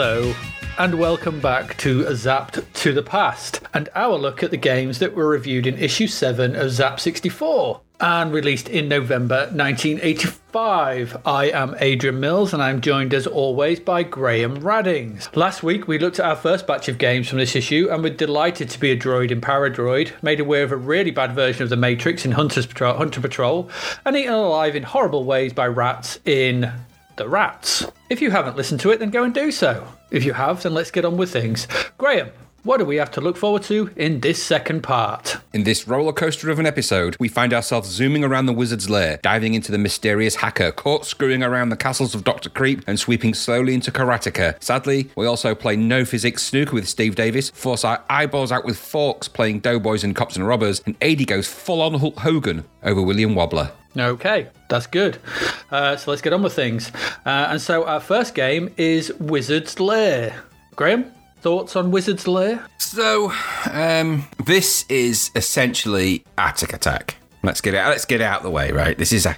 Hello, and welcome back to Zapped to the Past, and our look at the games that were reviewed in issue 7 of Zap 64 and released in November 1985. I am Adrian Mills, and I'm joined as always by Graham Raddings. Last week, we looked at our first batch of games from this issue, and we're delighted to be a droid in Paradroid, made aware of a really bad version of the Matrix in Hunter's Patrol, Hunter Patrol, and eaten alive in horrible ways by rats in The Rats. If you haven't listened to it, then go and do so. If you have, then let's get on with things. Graham, what do we have to look forward to in this second part? In this roller coaster of an episode, we find ourselves zooming around the wizard's lair, diving into the mysterious hacker, caught corkscrewing around the castles of Dr. Creep, and sweeping slowly into Karateka. Sadly, we also play no physics snooker with Steve Davis, force our eyeballs out with forks playing doughboys and cops and robbers, and AD goes full on Hulk Hogan over William Wobbler. Okay, that's good. Uh, so let's get on with things. Uh, and so our first game is Wizard's Lair. Graham, thoughts on Wizard's Lair? So, um, this is essentially Attic Attack. Let's get it. Let's get it out of the way, right? This is a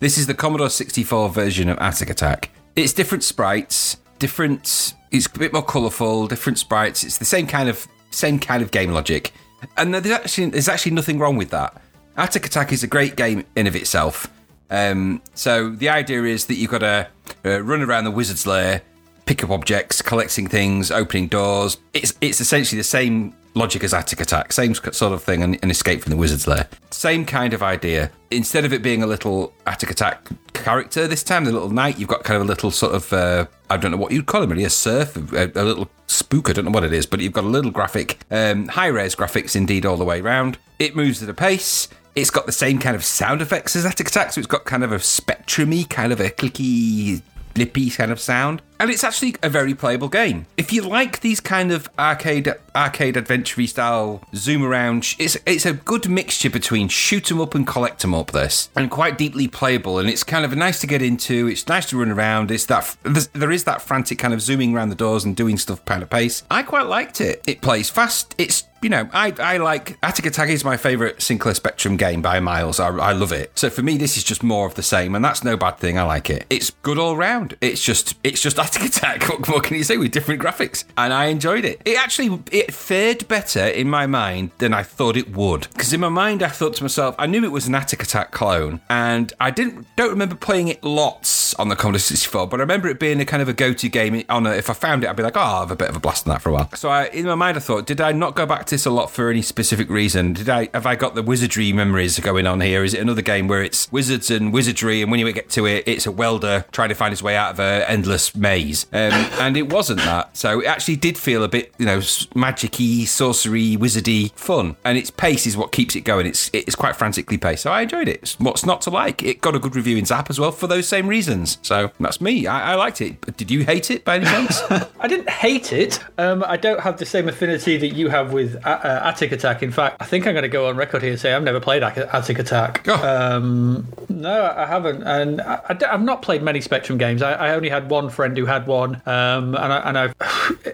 this is the Commodore 64 version of Attic Attack. It's different sprites, different. It's a bit more colourful, different sprites. It's the same kind of same kind of game logic, and there's actually there's actually nothing wrong with that. Attic Attack is a great game in of itself. Um, so the idea is that you've got to uh, run around the wizard's lair, pick up objects, collecting things, opening doors. It's it's essentially the same logic as Attic Attack, same sort of thing, and, and escape from the wizard's lair. Same kind of idea. Instead of it being a little Attic Attack character this time, the little knight, you've got kind of a little sort of uh, I don't know what you'd call him really, a surf, a, a, little spook. I don't know what it is, but you've got a little graphic, um, high res graphics indeed all the way around. It moves at a pace. It's got the same kind of sound effects as Attic Attack, so it's got kind of a spectrumy, kind of a clicky, blippy kind of sound. And it's actually a very playable game. If you like these kind of arcade arcade adventure style zoom around, it's it's a good mixture between shoot 'em up and collect 'em up. This and quite deeply playable, and it's kind of nice to get into. It's nice to run around. It's that there is that frantic kind of zooming around the doors and doing stuff kind of pace. I quite liked it. It plays fast. It's you know, I, I like Attic Attack is my favourite Sinclair Spectrum game by miles. I, I love it. So for me, this is just more of the same, and that's no bad thing. I like it. It's good all round. It's just it's just Attic Attack. What, what can you say with different graphics? And I enjoyed it. It actually it fared better in my mind than I thought it would. Because in my mind, I thought to myself, I knew it was an Attic Attack clone, and I didn't don't remember playing it lots on the Commodore 64, but I remember it being a kind of a go-to game. On a, if I found it, I'd be like, oh, I'll have a bit of a blast on that for a while. So I, in my mind, I thought, did I not go back to this a lot for any specific reason? Did I have I got the wizardry memories going on here? Is it another game where it's wizards and wizardry, and when you get to it, it's a welder trying to find his way out of an endless maze? Um, and it wasn't that. So it actually did feel a bit, you know, magicy, sorcery, wizardy fun. And its pace is what keeps it going. It's it's quite frantically paced. So I enjoyed it. What's not to like? It got a good review in Zap as well for those same reasons. So that's me. I, I liked it. Did you hate it by any chance? I didn't hate it. Um, I don't have the same affinity that you have with uh, uh, Attic Attack. In fact, I think I'm going to go on record here and say I've never played Attic Attack. Oh. Um, no, I haven't, and I, have not played many Spectrum games. I, I, only had one friend who had one, um, and I, and I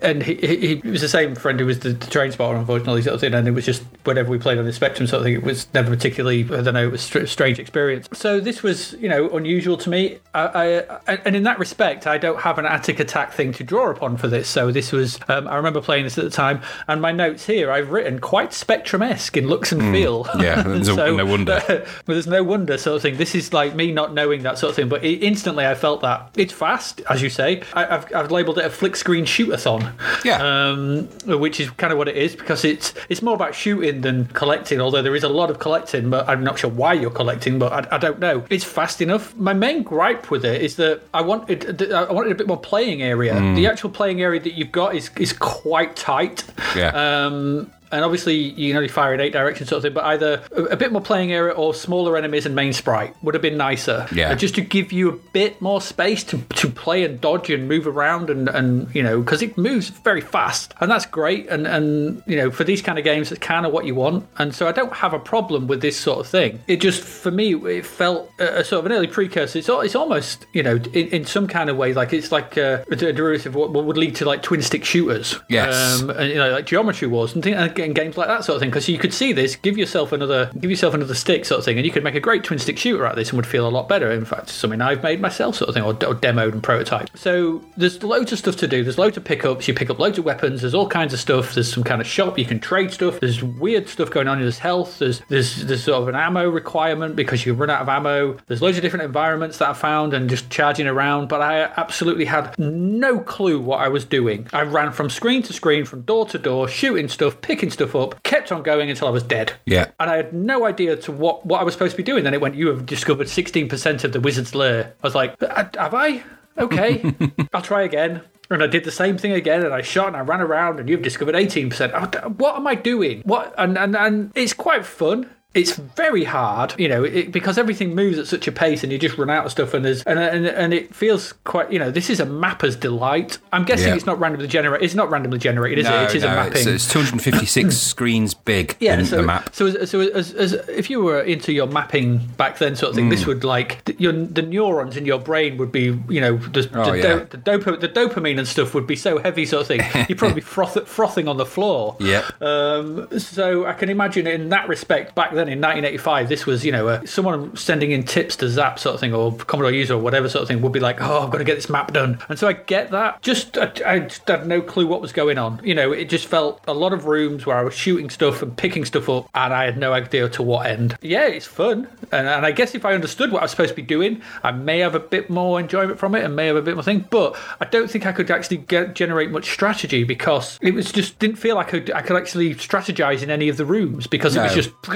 and he, he, he, was the same friend who was the, the train spotter, unfortunately, sort of thing. And it was just whenever we played on the Spectrum sort of thing, it was never particularly. I don't know. It was a strange experience. So this was, you know, unusual to me. I, I, and in that respect, I don't have an Attic Attack thing to draw upon for this. So this was. Um, I remember playing this at the time, and my notes here I've written quite Spectrum-esque in looks and feel. Yeah, so, no wonder. well, there's no wonder sort of thing. This is like me not knowing that sort of thing, but instantly I felt that it's fast, as you say. I, have I've labelled it a flick screen shootathon. Yeah. Um, which is kind of what it is because it's it's more about shooting than collecting. Although there is a lot of collecting, but I'm not sure why you're collecting. But I, I don't know. It's fast enough. My main gripe with it is that I wanted I wanted a bit more playing area. Mm. The actual playing area that you've got is is quite tight. Yeah. Um, and obviously you can only fire in eight directions sort of thing but either a, a, bit more playing area or smaller enemies and main sprite would have been nicer. Yeah. Uh, just to give you a bit more space to, to play and dodge and move around and and you know because it moves very fast. And that's great. And and you know for these kind of games it's kind of what you want. And so i don't have a problem with this sort of thing. It just for me it felt a, a sort of an early precursor. It's, it's almost you know in, in some kind of way like it's like a, a derivative of what would lead to like twin stick shooters. Yes. Um, and you know like geometry wars and things getting games like that sort of thing because you could see this, give yourself another, give yourself another stick sort of thing, and you could make a great twin stick shooter out of this and would feel a lot better. In fact, something I've made myself sort of thing, or, or demoed and prototyped. So there's loads of stuff to do. There's loads of pickups. You pick up loads of weapons. There's all kinds of stuff. There's some kind of shop. You can trade stuff. There's weird stuff going on. There's health. There's there's there's sort of an ammo requirement because you run out of ammo. There's loads of different environments that I found and just charging around. But I absolutely had no clue what I was doing. I ran from screen to screen, from door to door, shooting stuff, picking stuff up, kept on going until I was dead. Yeah. And I had no idea to what, what I was supposed to be doing. Then it went, you have discovered 16% of the wizard's lair. I was like, "Uh, have I? Okay, I'll try again. And I did the same thing again, and I shot and I ran around, and you've discovered 18%. Oh, What am I doing? What? And, and, and it's quite fun. It's very hard, you know, it, because everything moves at such a pace, and you just run out of stuff, and there's and and, and it feels quite, you know, this is a mapper's delight. I'm guessing Yeah. it's not randomly generated. It's not randomly generated, is it? It is a mapping. It's, it's 256 screens big Yeah, in so, the map. So, as, so as, as if you were into your mapping back then, sort of thing, Hmm. this would like th- your the neurons in your brain would be, you know, the, Oh, the, yeah. do, the, dopa, the dopamine and stuff would be so heavy, sort of thing. You'd probably be froth, frothing on the floor. Yep. Um, so I can imagine in that respect, back then in 1985, this was, you know, uh, someone sending in tips to Zap sort of thing, or Commodore User or whatever sort of thing, would be like, oh, I've got to get this map done. And so I get that. Just I, I just had no clue what was going on. You know, it just felt a lot of rooms where I was shooting stuff and picking stuff up, and I had no idea to what end. Yeah, it's fun, and, and I guess if I understood what I was supposed to be doing, I may have a bit more enjoyment from it, and may have a bit more thing. But I don't think I could actually get, generate much strategy because it was just didn't feel like I could, I could actually strategize in any of the rooms because it was No.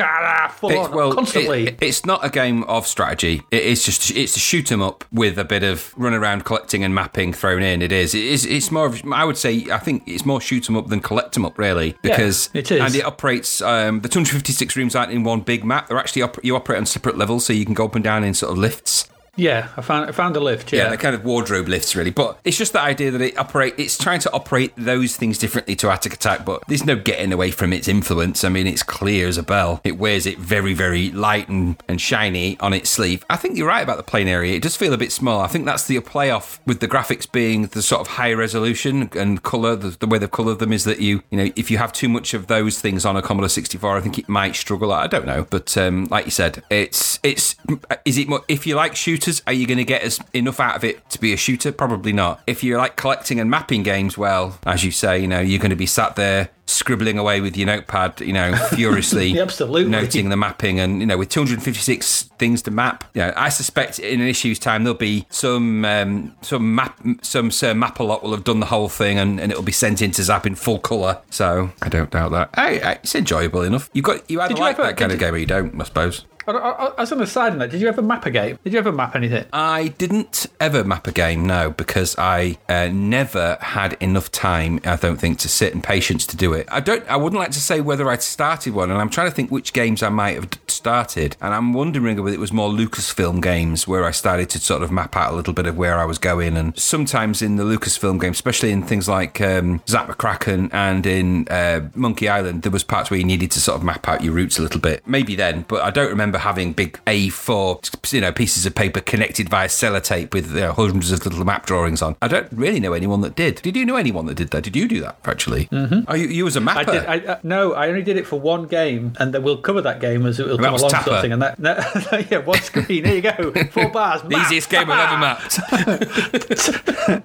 just full It's, on well, constantly. it- it's not a game of strategy. It is just it's a shoot 'em up with a bit of run around collecting and mapping thrown in. It is. It is. It's more of. I would say. I think it's more shoot 'em up than collect 'em up, really, because it is. And it operates. Um, the 256 rooms aren't in one big map. They're actually op- you operate on separate levels, so you can go up and down in sort of lifts. Yeah, I found I found a lift. Yeah, Yeah, they're kind of wardrobe lifts, really. But it's just the idea that it operate. It's trying to operate those things differently to Attic Attack, but there's no getting away from its influence. I mean, it's clear as a bell. It wears it very, very light and, and shiny on its sleeve. I think you're right about the plane area. It does feel a bit small. I think that's the playoff with the graphics being the sort of high resolution and color. The, the way they've colored them is that you, you know, if you have too much of those things on a Commodore 64, I think it might struggle. I don't know, but um, like you said, it's it's. Is it more? If you like shooters, are you going to get as enough out of it to be a shooter? Probably not. If you're like collecting and mapping games, well, as you say, you know, you're going to be sat there scribbling away with your notepad, you know, furiously Absolutely. noting the mapping and you know with 256 things to map you know i suspect in an issue's time there'll be some um, some map some sir mapalot will have done the whole thing and, and it'll be sent into zap in full color so i don't doubt that hey, it's enjoyable enough You've got you either Did you like ever- that kind of you- game or you don't i suppose As on a side note, did you ever map a game? Did you ever map anything? I didn't ever map a game, no, because I uh, never had enough time. I don't think to sit and patience to do it. I don't. I wouldn't like to say whether I'd started one, and I'm trying to think which games I might have started, and I'm wondering whether it was more Lucasfilm games where I started to sort of map out a little bit of where I was going, and sometimes in the Lucasfilm games, especially in things like um, Zak McKracken and in uh, Monkey Island, there was parts where you needed to sort of map out your routes a little bit. Maybe then, but I don't remember having big A4, you know, pieces of paper connected via sellotape with you know, hundreds of little map drawings on. I don't really know anyone that did. Did you know anyone that did that? Did you do that actually? Mm-hmm. Oh, you, you was a mapper. I did. I, uh, no, I only did it for one game, and then we'll cover that game as it will come along. Sort of thing, and that, that yeah, one screen. There you go, four bars. the easiest game I've ever mapped.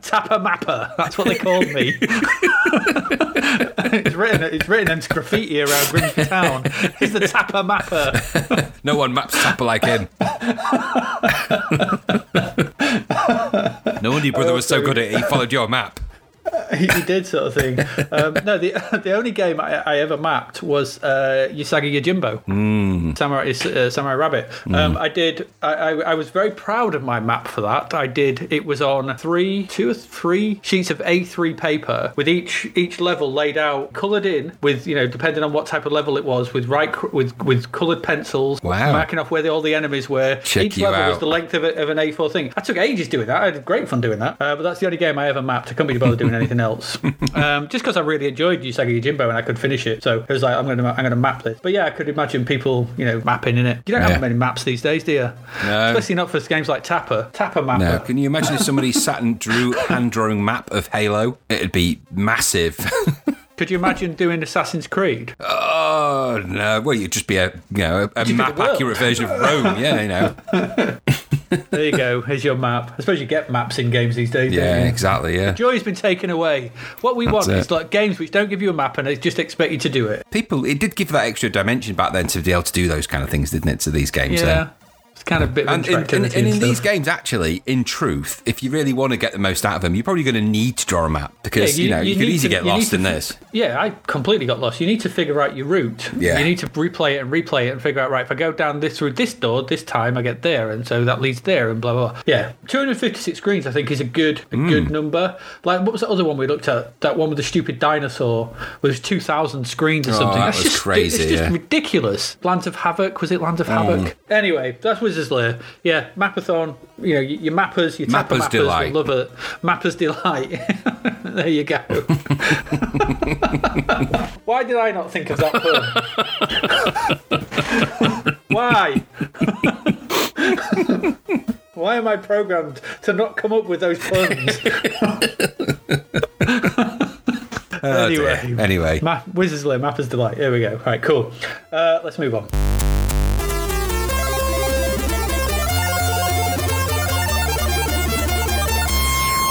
Tapper Mapper. That's what they called me. it's written. It's written in graffiti around Grimsby Town. He's the Tapper Mapper. no one maps Tapper like him. no wonder your brother oh, was so good at it. He followed your map. He, he did sort of thing. Um, no, the the only game I, I ever mapped was uh, Usagi Yojimbo, Samurai uh, Samurai Rabbit. Um, I did. I, I, I was very proud of my map for that. I did. It was on three, two or three sheets of A3 paper with each each level laid out, coloured in with you know depending on what type of level it was, with right with with coloured pencils, Wow. marking off where the, all the enemies were. Check each level was the length of, a, of an A4 thing. I took ages doing that. I had great fun doing that. Uh, but that's the only game I ever mapped. I couldn't be bothered doing anything else. um, just because I really enjoyed Usagi Yojimbo and I could finish it. So it was like, I'm going to I'm going to map this. But yeah, I could imagine people, you know, mapping in it. You don't Yeah. have many maps these days, do you? No. Especially not for games like Tapper. Tapper mapper. No, can you imagine if somebody sat and drew hand drawing map of Halo? It'd be massive. Could you imagine doing Assassin's Creed? Oh no! Well, you'd just be a you know a, a map accurate version of Rome. Yeah, you know. There you go. Here's your map. I suppose you get maps in games these days. don't Yeah, you? exactly. Yeah. The Joy's been taken away. What we want it. is like games which don't give you a map and they just expect you to do it. People, it did give that extra dimension back then to be able to do those kind of things, didn't it? To these games. Yeah. It's kind of bit of And and, and, and in these games, actually, in truth, if you really want to get the most out of them, you're probably going to need to draw a map because Yeah, you, know you, could easily to- get lost in fi- this. Yeah, I completely got lost. You need to figure out your route. Yeah. You need to replay it and replay it and figure out, right, if I go down this through this door this time, I get there. And so that leads there and blah, blah, blah. Yeah. 256 screens, I think, is a good a Hmm. good number. Like, what was the other one we looked at? That one with the stupid dinosaur with 2,000 screens or something. Oh, that That's was just, crazy, It's just yeah. Ridiculous. Lands of Havoc. Was it Lands of Havoc? Anyway, that's Wizard's Lair. Yeah, Mapathon. You know, your mappers, your tapper Mappers mappers delight. will love it. Mappers delight. there you go. Why did I not think of that? Why? Why am I programmed to not come up with those puns? Oh. Anyway. anyway, Ma- Wizard's Lair, Mapper's Delight. Here we go. Right, cool. Uh, let's move on.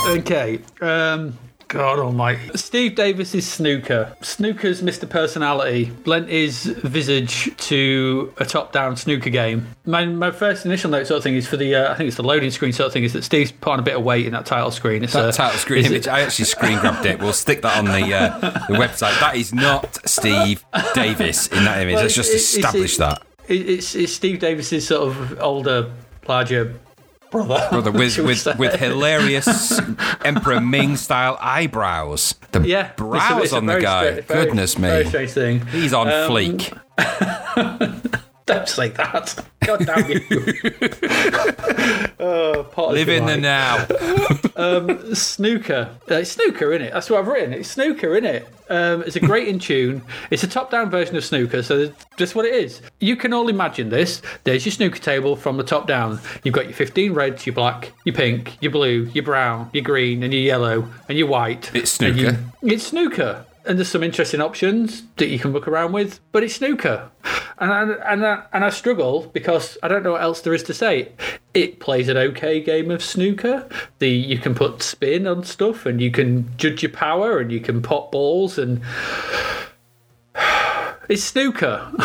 Okay. Um, God almighty. Steve Davis's snooker. Snooker's Mr. Personality lent his visage to a top down snooker game. My, my first initial note sort of thing is for the, uh, I think it's the loading screen sort of thing, is that Steve's put on a bit of weight in that title screen. It's that a, title screen is it- I actually screen grabbed it. We'll stick that on the uh, the website. That is not Steve Davis in that image. Well, Let's just it's- it's- establish that. It's, it's Steve Davis's sort of older, larger brother. Brother, with with, with hilarious Emperor Ming style eyebrows. The yeah, it's a- brows it's on the guy. stra- very- Goodness Very me. thing. He's on Um, fleek. Don't say that. God damn you. oh, Live in the delight. now. Snooker. Uh, it's snooker, in it? That's what I've written. It's snooker, in it? Um, it's a great in tune. It's a top down version of snooker, so that's just what it is. You can all imagine this. There's your snooker table from the top down. You've got your 15 reds, your black, your pink, your blue, your brown, your green, and your yellow, and your white. It's And you- snooker. it's snooker. And there's some interesting options that you can look around with, but it's snooker. And I, and I, and I struggle because I don't know what else there is to say. It plays an okay game of snooker. The you can put spin on stuff, and you can judge your power, and you can pop balls, and it's snooker.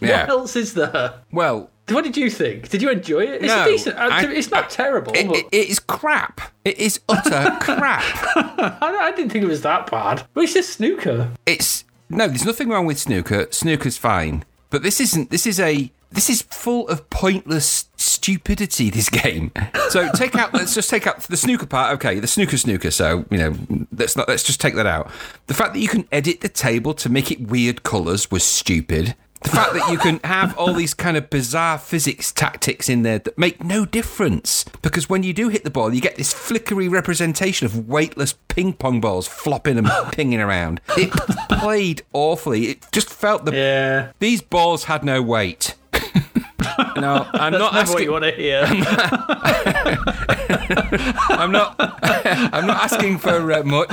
Yeah. what else is there? Well, What did you think? Did you enjoy it? It's No, decent. uh, I- it's not terrible. it, but it- it is crap. It is utter crap. I, I didn't think it was that bad. But it's just snooker. It's no, there's nothing wrong with snooker. Snooker's fine, but this isn't. This is a. This is full of pointless stupidity. This game. So take out. let's just take out the snooker part. Okay, the snooker snooker. So you know, let's not. Let's just take that out. The fact that you can edit the table to make it weird colours was stupid. The fact that you can have all these kind of bizarre physics tactics in there that make no difference because when you do hit the ball, you get this flickery representation of weightless ping pong balls flopping and pinging around. It played awfully. It just felt the Yeah. these balls had no weight. no, I'm not That's what asking. you want to hear. I'm not. I'm not asking for uh, much.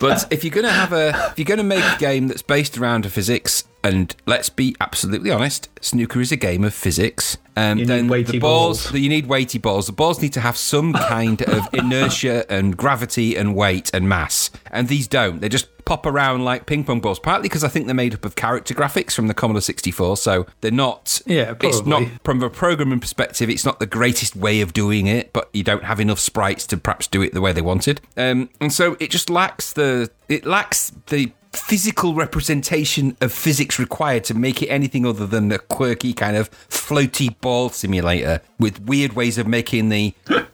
But if you're gonna have a, if you're gonna make a game that's based around a physics, and let's be absolutely honest, snooker is a game of physics. Um, You need then weighty the balls, balls. you need weighty balls. The balls need to have some kind of inertia and gravity and weight and mass, and these don't. They just pop around like ping pong balls. Partly because I think they're made up of character graphics from the Commodore 64, so they're not. Yeah, It's not from a programming perspective, it's not the greatest way of doing it, but you don't have enough sprites to perhaps do it the way they wanted. Um, and so it just lacks the it lacks the physical representation of physics required to make it anything other than a quirky kind of floaty ball simulator with weird ways of making the the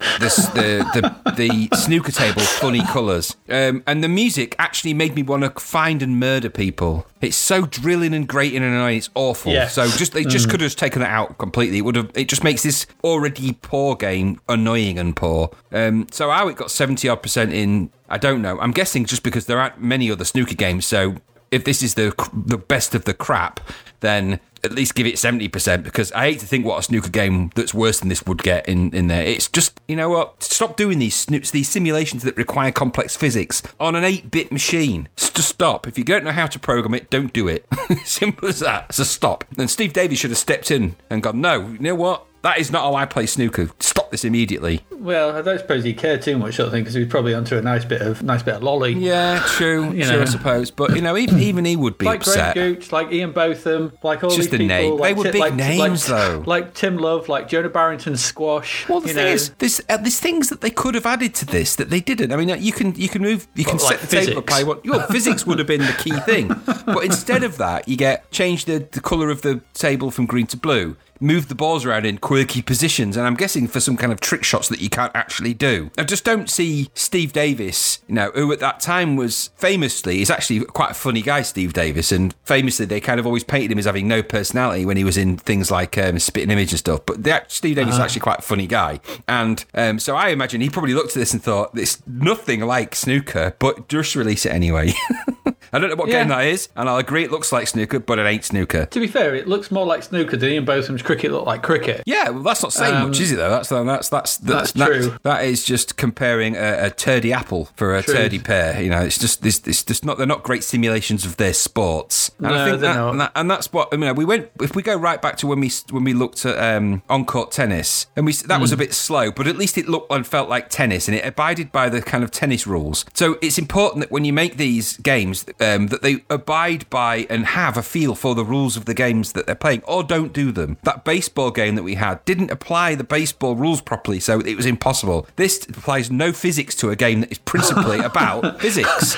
the, the, the snooker table funny colours. Um, and the music actually made me want to find and murder people. It's so drilling and grating and annoying. It's awful. Yes. So just they just could have taken that out completely. It would have. It just makes this already poor game annoying and poor. Um, so how it got seventy odd percent in, I don't know. I'm guessing just because there aren't many other snooker games. So if this is the the best of the crap, then at least give it 70% because I hate to think what a snooker game that's worse than this would get in, in there. It's just, you know what? Stop doing these snoops, these simulations that require complex physics on an 8 bit machine. Just stop. If you don't know how to program it, don't do it. Simple as that. So stop. And Steve Davis should have stepped in and gone, no, you know what? That is not how I play snooker. Stop this immediately. Well, I don't suppose he cared too much, sort of thing, because he was probably onto a nice bit of nice bit of lolly. Yeah, true. You true, know. I suppose. But you know, even even he would be like upset. Greg Gooch, like Ian Botham, like all Just these the people. name. Like They were big like, names, like, though. Like Tim Love, like Jonah Barrington Squash. Well, the thing know. is, there's uh, there's things that they could have added to this that they didn't. I mean, uh, you can you can move, you can set the table to play what. Well, physics would have been the key thing, but instead of that, you get change the the color of the table from green to blue. Move the balls around in quirky positions, and I'm guessing for some kind of trick shots that you can't actually do. I just don't see Steve Davis, you know, who at that time was famously, he's actually quite a funny guy, Steve Davis, and famously they kind of always painted him as having no personality when he was in things like um, Spitting Image and stuff. But the, Steve Davis is actually quite a funny guy, and um, so I imagine he probably looked at this and thought, "It's nothing like snooker, but just release it anyway." I don't know what game that is, and I'll agree it looks like snooker, but it ain't snooker. To be fair, it looks more like snooker than Ian Botham's cricket looked like cricket. Yeah, well, that's not saying Um, much, is it? Though that's that's that's that's, That's true. that is just comparing a, a turdy apple for a True. turdy pear. You know, it's just this. It's just not. They're not great simulations of their sports. And I No, think they're that, not. And, that, and that's what I mean. We went if we go right back to when we when we looked at um, on court tennis, and we that Hmm. was a bit slow, but at least it looked and felt like tennis, and it abided by the kind of tennis rules. So it's important that when you make these games, um, that they abide by and have a feel for the rules of the games that they're playing, or don't do them. That baseball game that we had didn't apply the baseball rules properly, so it was impossible. This applies no physics to a game that is principally about physics.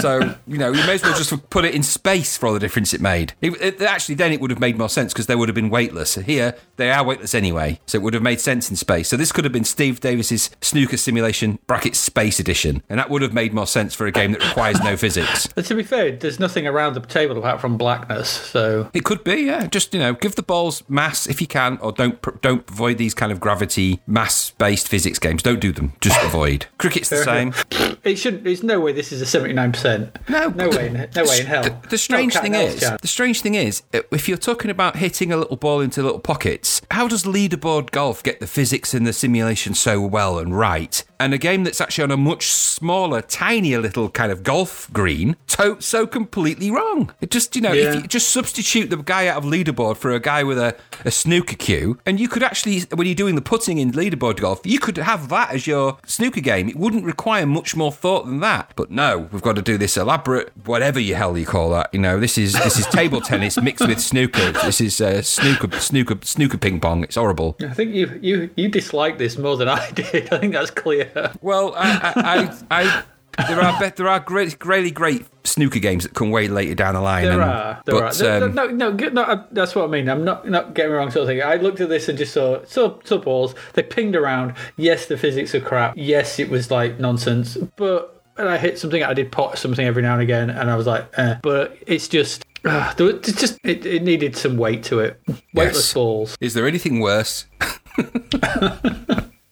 So you know, you may as well just put it in space for all the difference it made. It, it- actually, then it would have made more sense because they would have been weightless. Here, they are weightless anyway, so it would have made sense in space. So this could have been Steve Davis's snooker simulation bracket space edition, and that would have made more sense for a game that requires no physics. But to be fair, there's nothing around the table apart from blackness. So It could be, yeah. Just you know, give the balls mass if you can, or don't don't avoid these kind of gravity mass-based physics games. Don't do them. Just avoid. Cricket's the same. it should. There's no way this is a 79. Percent No, no way. In, no way in hell. The, the strange No thing is, the strange thing is, uh, if you're talking about hitting a little ball into little pockets, how does leaderboard golf get the physics and the simulation so well and right? And a game that's actually on a much smaller, tinier little kind of golf green, to- so completely wrong. It just, you know, Yeah. if you just substitute the guy out of leaderboard for a guy with a, a snooker cue, and you could actually, when you're doing the putting in leaderboard golf, you could have that as your snooker game. It wouldn't require much more thought than that. But no, we've got to do this elaborate, whatever you hell you call that. You know, this is this is table tennis mixed with snooker. This is uh, snooker, snooker, snooker ping pong. It's horrible. I think you you you dislike this more than I did. I think that's clear. Well, I, I, I, I there are there are great, really great snooker games that come way later down the line. There and, are. There but, are. Um, no, no, no, no, uh, that's what I mean. I'm not not getting me wrong. Sort of thing. I looked at this and just saw saw, saw balls. They pinged around. Yes, the physics are crap. Yes, it was like nonsense. But and I hit something. I did pot something every now and again, and I was like, eh. But it's just. Uh, it's just it, it needed some weight to it. Weightless Yes. balls. Is there anything worse?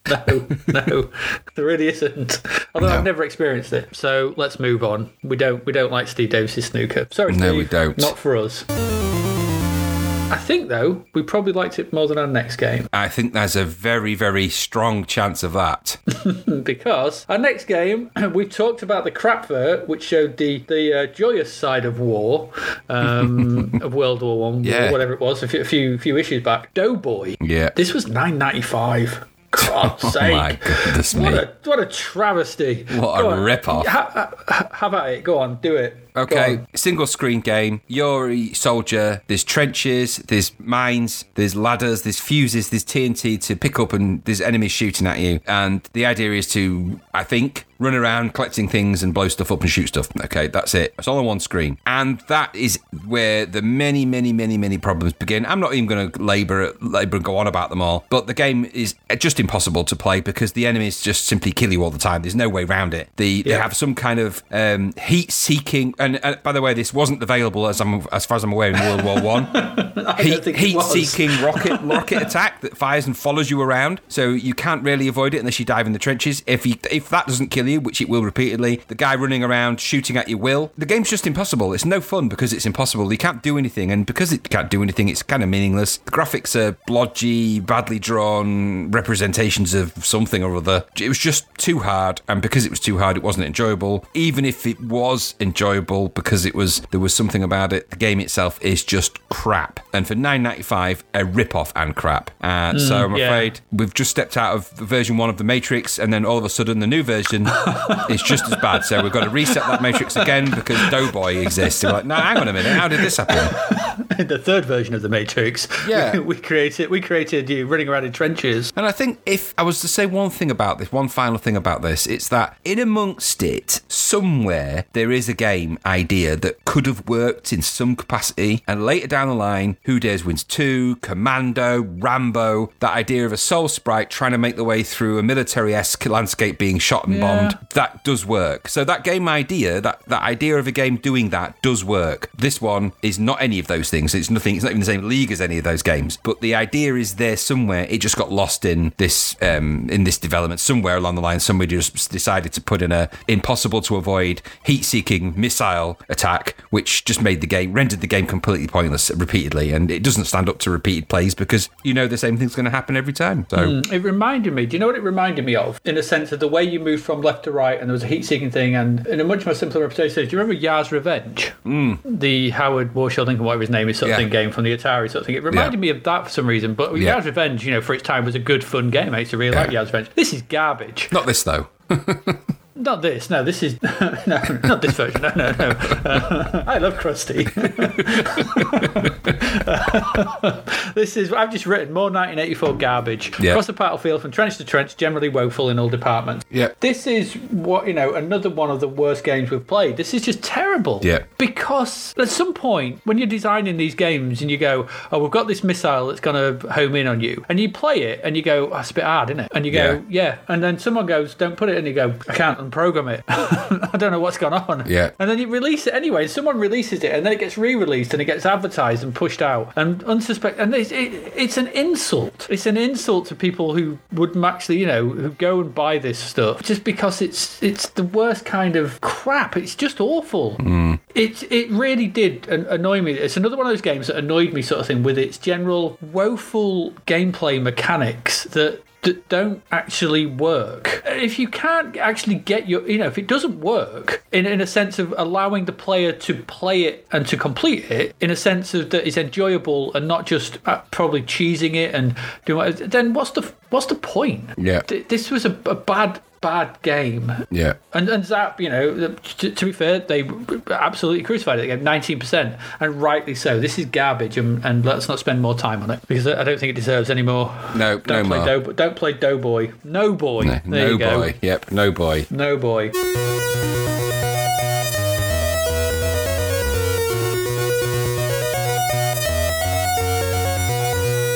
No, no, there really isn't. Although No. I've never experienced it. So let's move on. We don't we don't like Steve Davis's snooker. Sorry, No, Steve. we don't. Not for us. I think though we probably liked it more than our next game I think there's a very, very strong chance of that. because our next game we've talked about the crapvert, which showed the the uh, joyous side of war, um, of World War One, Yeah. whatever it was, a few, a few few issues back. Doughboy. Yeah. This was nine ninety five. God's Oh sake. my goodness me. What a what a travesty! What a Go on. rip-off. Ha, ha, have at it. Go on, do it. Okay, single screen game. You're a soldier. There's trenches, there's mines, there's ladders, there's fuses, there's TNT to pick up, and there's enemies shooting at you. And the idea is to, I think, run around collecting things and blow stuff up and shoot stuff. Okay, that's it. It's all on one screen. And that is where the many, many, many, many problems begin. I'm not even going to labor, labor and go on about them all, but the game is just impossible to play because the enemies just simply kill you all the time. There's no way around it. The, They Yeah. have some kind of um, heat-seeking, and, and by the way, this wasn't available as I'm as far as I'm aware in World War One. heat, heat-seeking rocket rocket attack that fires and follows you around, so you can't really avoid it unless you dive in the trenches. If you, if that doesn't kill you, which it will repeatedly, the guy running around shooting at you will. The game's just impossible. It's no fun because it's impossible. You can't do anything, and because it can't do anything, it's kind of meaningless. The graphics are blodgy, badly drawn representations of something or other. It was just too hard, and because it was too hard, it wasn't enjoyable. Even if it was enjoyable, because it was there was something about it, the game itself is just crap. And for nine ninety five, a rip off and crap. Uh, so I'm yeah. afraid we've just stepped out of version one of the Matrix, and then all of a sudden the new version is just as bad. So we've got to reset that Matrix again because Doughboy exists. We're like, no, hang on a minute, how did this happen? the third version of the Matrix. Yeah. we, we created we created you running around in trenches. And I think if I was to say one thing about this, one final thing about this, it's that in amongst it, somewhere there is a game idea that could have worked in some capacity. And later down the line, Who Dares Wins 2, Commando, Rambo, that idea of a soul sprite trying to make the way through a military esque landscape being shot and Yeah. bombed, that does work. So that game idea, that, that idea of a game doing that does work. This one is not any of those things. It's nothing, it's not even the same league as any of those games. But the idea is there somewhere. It just got lost in this um, in this development somewhere along the line. Somebody just decided to put in a impossible to avoid heat seeking missile attack, which just made the game rendered the game completely pointless repeatedly, and it doesn't stand up to repeated plays because you know the same thing's going to happen every time. So It reminded me. Do you know what it reminded me of? In a sense of the way you moved from left to right, and there was a heat-seeking thing, and in a much more simpler representation. Do you remember Yar's Revenge? Mm. The Howard Warshaw Lincoln, whatever his name is, sort of Yeah. thing game from the Atari sort of thing. It reminded Yeah. me of that for some reason. But Yeah. Yar's Revenge, you know, for its time was a good, fun game. I used to really like Yeah. Yar's Revenge. This is garbage. not this though. Not this. No, this is no, not this version. No, no, no. Uh, I love Krusty. this is I've just written more 1984 garbage Yeah. across the battlefield from trench to trench, generally woeful in all departments. Yeah. This is what you know. Another one of the worst games we've played. This is just terrible. Yeah. Because at some point when you're designing these games and you go, oh, we've got this missile that's going to home in on you, and you play it and you go, oh, it's a bit hard, isn't it? And you go, yeah. And then someone goes, don't put it, and you go, I can't unprogram it. I don't know what's gone on. Yeah. And then you release it anyway. Someone releases it, and then it gets re-released, and it gets advertised and pushed out, and unsuspect. And it's, it, it's an insult. It's an insult to people who would actually, you know, who go and buy this stuff just because it's it's the worst kind of crap. It's just awful. Hmm. It it really did annoy me. It's another one of those games that annoyed me, sort of thing, with its general woeful gameplay mechanics that that don't actually work. If you can't actually get your, you know, if it doesn't work in, in a sense of allowing the player to play it and to complete it in a sense of that is enjoyable and not just uh, probably cheesing it and doing, then what's the what's the point? Yeah. This was a, a bad bad game. Yeah. And and Zap, you know, to, to be fair, they absolutely crucified it. They gave nineteen percent, and rightly so. This is garbage, and, and let's not spend more time on it because I don't think it deserves any more. No, don't no play more. Dough, don't play Doughboy. No boy. No, there no you go. boy. Yep, no boy. No boy.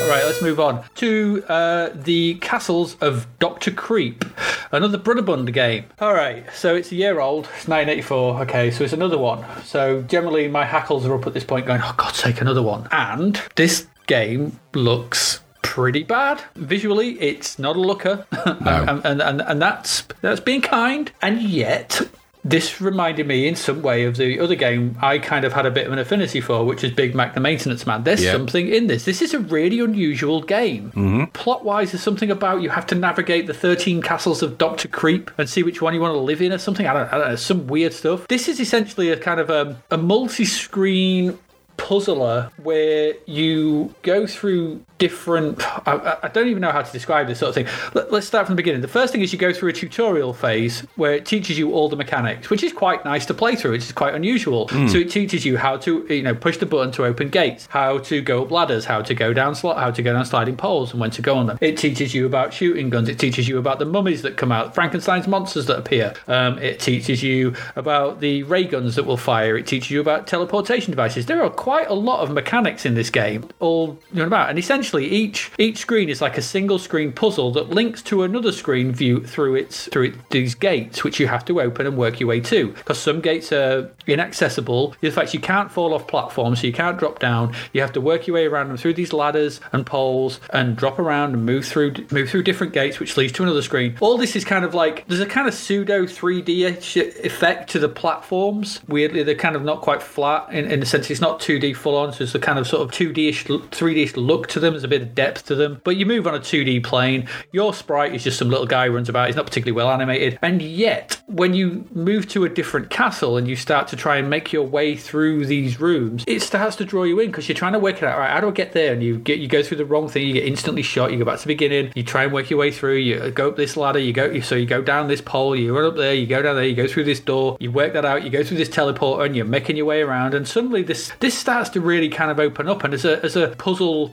All right, let's move on to uh, the Castles of Doctor Creep, another Broderbund game. All right, so it's a year old. It's 1984. Okay, so it's another one. So generally, my hackles are up at this point, going, "Oh God's sake, another one!" And this game looks pretty bad visually. It's not a looker, and, and, and and that's that's being kind. And yet, this reminded me in some way of the other game I kind of had a bit of an affinity for, which is Big Mac the Maintenance Man. There's Yeah. something in this. This is a really unusual game. Mm-hmm. Plot wise, there's something about you have to navigate the 13 castles of Dr. Creep and see which one you want to live in or something. I don't, I don't know, some weird stuff. This is essentially a kind of a, a multi screen puzzler where you go through different I- I, don't even know how to describe this sort of thing. Let, let's start from the beginning. The first thing is you go through a tutorial phase where it teaches you all the mechanics which is quite nice to play through which is quite unusual. So it teaches you how to you know push the button to open gates how to go up ladders how to go down slot how to go down sliding poles and when to go on them. It teaches you about shooting guns. It teaches you about the mummies that come out frankenstein's monsters that appear. Um, it teaches you about the ray guns that will fire. It teaches you about teleportation devices. There are quite a lot of mechanics in this game all you know about. And essentially essentially each each screen is like a single screen puzzle that links to another screen view through its through it, these gates, which you have to open and work your way to. Because some gates are inaccessible. In fact, you can't fall off platforms, so you can't drop down. You have to work your way around them through these ladders and poles and drop around and move through move through different gates, which leads to another screen. All this is kind of like there's a kind of pseudo 3D effect to the platforms. Weirdly, they're kind of not quite flat in, in the sense it's not 2D full on, so it's a kind of sort of 2D-ish, 3D-ish look to them. A bit of depth to them. But you move on a 2D plane. Your sprite is just some little guy runs about. He's not particularly well animated. And yet, when you move to a different castle and you start to try and make your way through these rooms, it starts to draw you in because you're trying to work it out. Right, how do I get there? And you get you go through the wrong thing. You get instantly shot. You go back to the beginning. You try and work your way through. You go up this ladder. You go so you go down this pole. You run up there. You go down there. You go through this door. You work that out. You go through this teleporter and you're making your way around. And suddenly this this starts to really kind of open up. And as a as a puzzle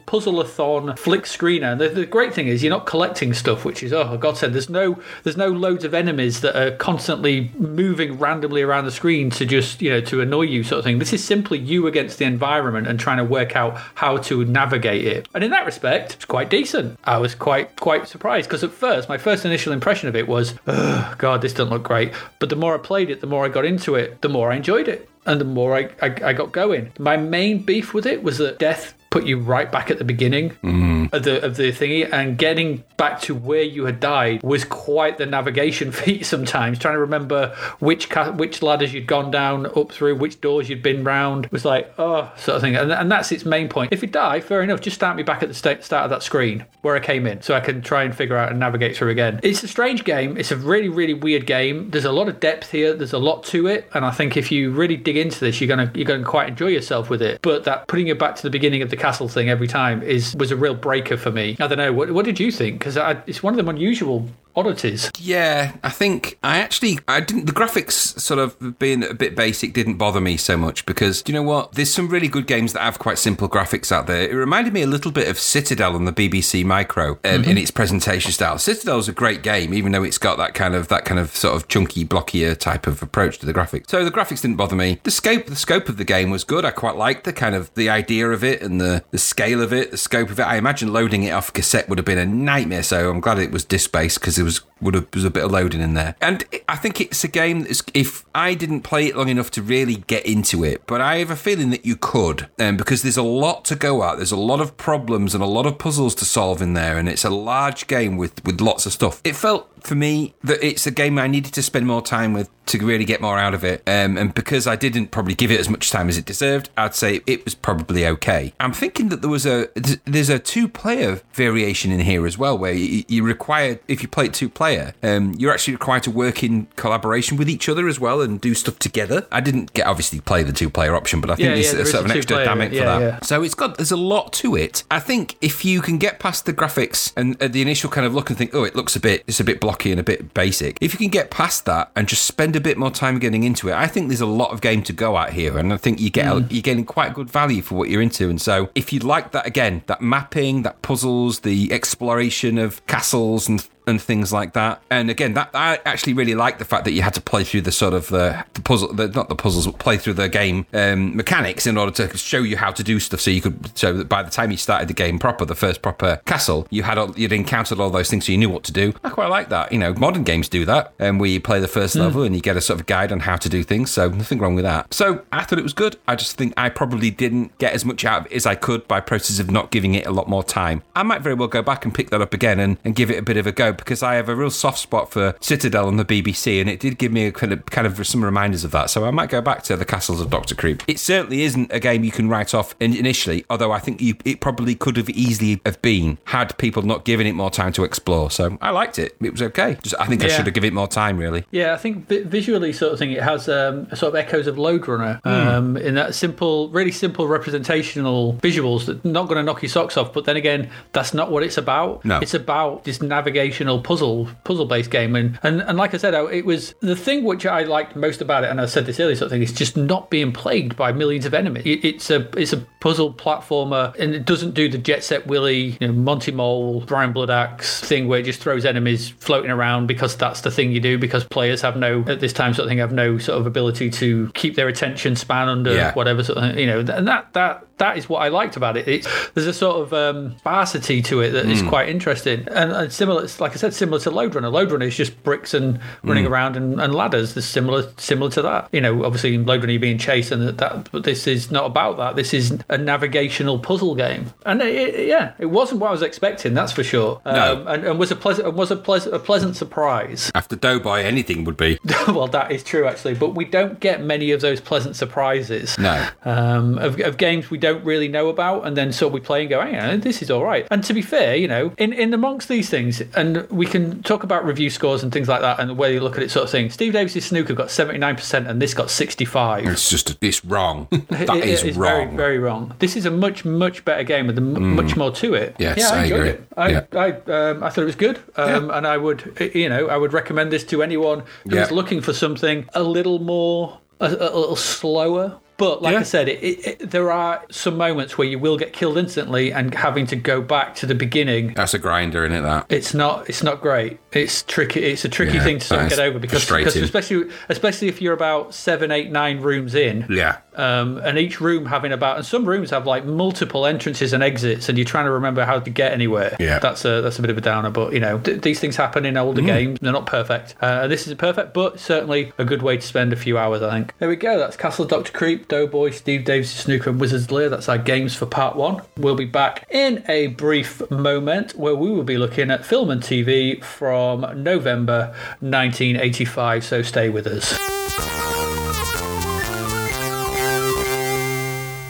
flick screener, and the, the great thing is you're not collecting stuff, which is oh God said there's no there's no loads of enemies that are constantly moving randomly around the screen to just you know to annoy you sort of thing. This is simply you against the environment and trying to work out how to navigate it. And in that respect, it's quite decent. I was quite quite surprised because at first my first initial impression of it was, oh God, this doesn't look great. But the more I played it, the more I got into it, the more I enjoyed it and the more I, I, I, got going. My main beef with it was that death put you right back at the beginning mm. Of the of the thingy, and getting back to where you had died was quite the navigation feat. Sometimes trying to remember which ca- which ladders you'd gone down up through, which doors you'd been round was like oh sort of thing, and, and that's its main point. If you die, fair enough, just start me back at the st- start of that screen where I came in, so I can try and figure out and navigate through again. It's a strange game. It's a really really weird game. There's a lot of depth here. There's a lot to it, and I think if you really dig into this, you're gonna you're gonna quite enjoy yourself with it. But that putting you back to the beginning of the castle thing every time is was a real breaker for me. I don't know. What, what did you think? Because it's one of them unusual oddities. Yeah, I think I actually I didn't the graphics sort of being a bit basic didn't bother me so much because do you know what? There's some really good games that have quite simple graphics out there. It reminded me a little bit of Citadel on the BBC Micro um, mm-hmm. in its presentation style. Citadel's a great game, even though it's got that kind of that kind of sort of chunky, blockier type of approach to the graphics. So the graphics didn't bother me. The scope the scope of the game was good. I quite liked the kind of the idea of it and the the scale of it, the scope of it. I imagine loading it off cassette would have been a nightmare. So I'm glad it was disc based because was would have was a bit of loading in there. And I think it's a game that's if I didn't play it long enough to really get into it, but I have a feeling that you could, um, because there's a lot to go at. There's a lot of problems and a lot of puzzles to solve in there, and it's a large game with with lots of stuff. It felt for me that it's a game I needed to spend more time with to really get more out of it. Um, and because I didn't probably give it as much time as it deserved, I'd say it was probably okay. I'm thinking that there was a there's a two player variation in here as well, where you, you require if you play it two player, um, you're actually required to work in collaboration with each other as well and do stuff together. I didn't get obviously play the two player option, but I think yeah, there's yeah, sort of an extra dynamic yeah, for that. So it's got there's a lot to it. I think if you can get past the graphics and uh, the initial kind of look and think, oh, it looks a bit it's a bit blocky and a bit basic. If you can get past that and just spend a bit more time getting into it, I think there's a lot of game to go at here, and I think you get mm. you're getting quite good value for what you're into. And so if you like that again, that mapping, that puzzles, the exploration of castles and and things like that. And again, that I actually really like the fact that you had to play through the sort of uh, the puzzle, the, not the puzzles, but play through the game um, mechanics in order to show you how to do stuff. So you could, so that by the time you started the game proper, the first proper castle, you had all, you'd encountered all those things, so you knew what to do. I quite like that. You know, modern games do that, and um, where you play the first level and you get a sort of guide on how to do things. So nothing wrong with that. So I thought it was good. I just think I probably didn't get as much out of it as I could by process of not giving it a lot more time. I might very well go back and pick that up again and, and give it a bit of a go because I have a real soft spot for Citadel on the BBC, and it did give me a kind of kind of some reminders of that. So I might go back to the Castles of Doctor Creep. It certainly isn't a game you can write off initially, although I think you, it probably could have easily have been had people not given it more time to explore. So I liked it. It was okay. Just I think I should have given it more time. Really. Yeah, I think vi- visually, sort of thing, it has um, sort of echoes of Lode Runner um, in that simple, really simple representational visuals that not going to knock your socks off. But then again, that's not what it's about. No. it's about this navigational puzzle puzzle based game, and, and and like I said, it was the thing which I liked most about it, and I said this earlier, sort of thing, is just not being plagued by millions of enemies. It, it's a it's a puzzle platformer, and it doesn't do the Jet Set Willy, you know, Monty Mole, Brian Bloodaxe thing where it just throws enemies floating around because that's the thing you do because players have no at this time sort of thing have no sort of ability to keep their attention span under Yeah. whatever sort of you know, and that that that is what I liked about it. It's there's a sort of um, sparsity to it that is quite interesting, and, and similar. It's like I said, similar to Lode Runner. Lode Runner is just bricks and running around and, and ladders. There's similar similar to that. You know, obviously in Lode Runner you're being chased, and that, that. But this is not about that. This is a navigational puzzle game, and it, it- yeah, it wasn't what I was expecting. That's for sure. No. um, and, and was a pleasant was a pleasant a pleasant surprise. After Doughboy, anything would be. well, that is true actually, but we don't get many of those pleasant surprises No. um, of, of games we don't really know about, and then sort of we play and go, hey, uh, this is all right. And to be fair, you know, in, in amongst these things, and we can talk about review scores and things like that, and the way you look at it, sort of thing. Steve Davis' snooker got seventy nine percent, and this got sixty five. It's just, it's wrong. That It- is it is wrong. Very, very wrong. This is a much, much better game with m- much more to it. Yes, yeah, I, I enjoyed it. I, Yeah. I, um, I thought it was good, um, and I would, you know, I would recommend this to anyone who is Yeah. looking for something a little more, a, a little slower. But like Yeah. I said, it, it, it, there are some moments where you will get killed instantly, and having to go back to the beginning. That's a grinder, isn't it? That. It's not. It's not great. It's tricky. It's a tricky Yeah, thing to sort of get over because, because especially especially if you're about seven, eight, nine rooms in, Yeah. um, and each room having about and some rooms have like multiple entrances and exits and you're trying to remember how to get anywhere. Yeah. that's a that's a bit of a downer but you know th- these things happen in older games. They're not perfect. Uh, this is perfect but certainly a good way to spend a few hours i think. There we go. That's castle dr creep doughboy steve davis snooker and wizards lair. That's our games for part one. We'll be back in a brief moment where we will be looking at film and tv from november 1985 so stay with us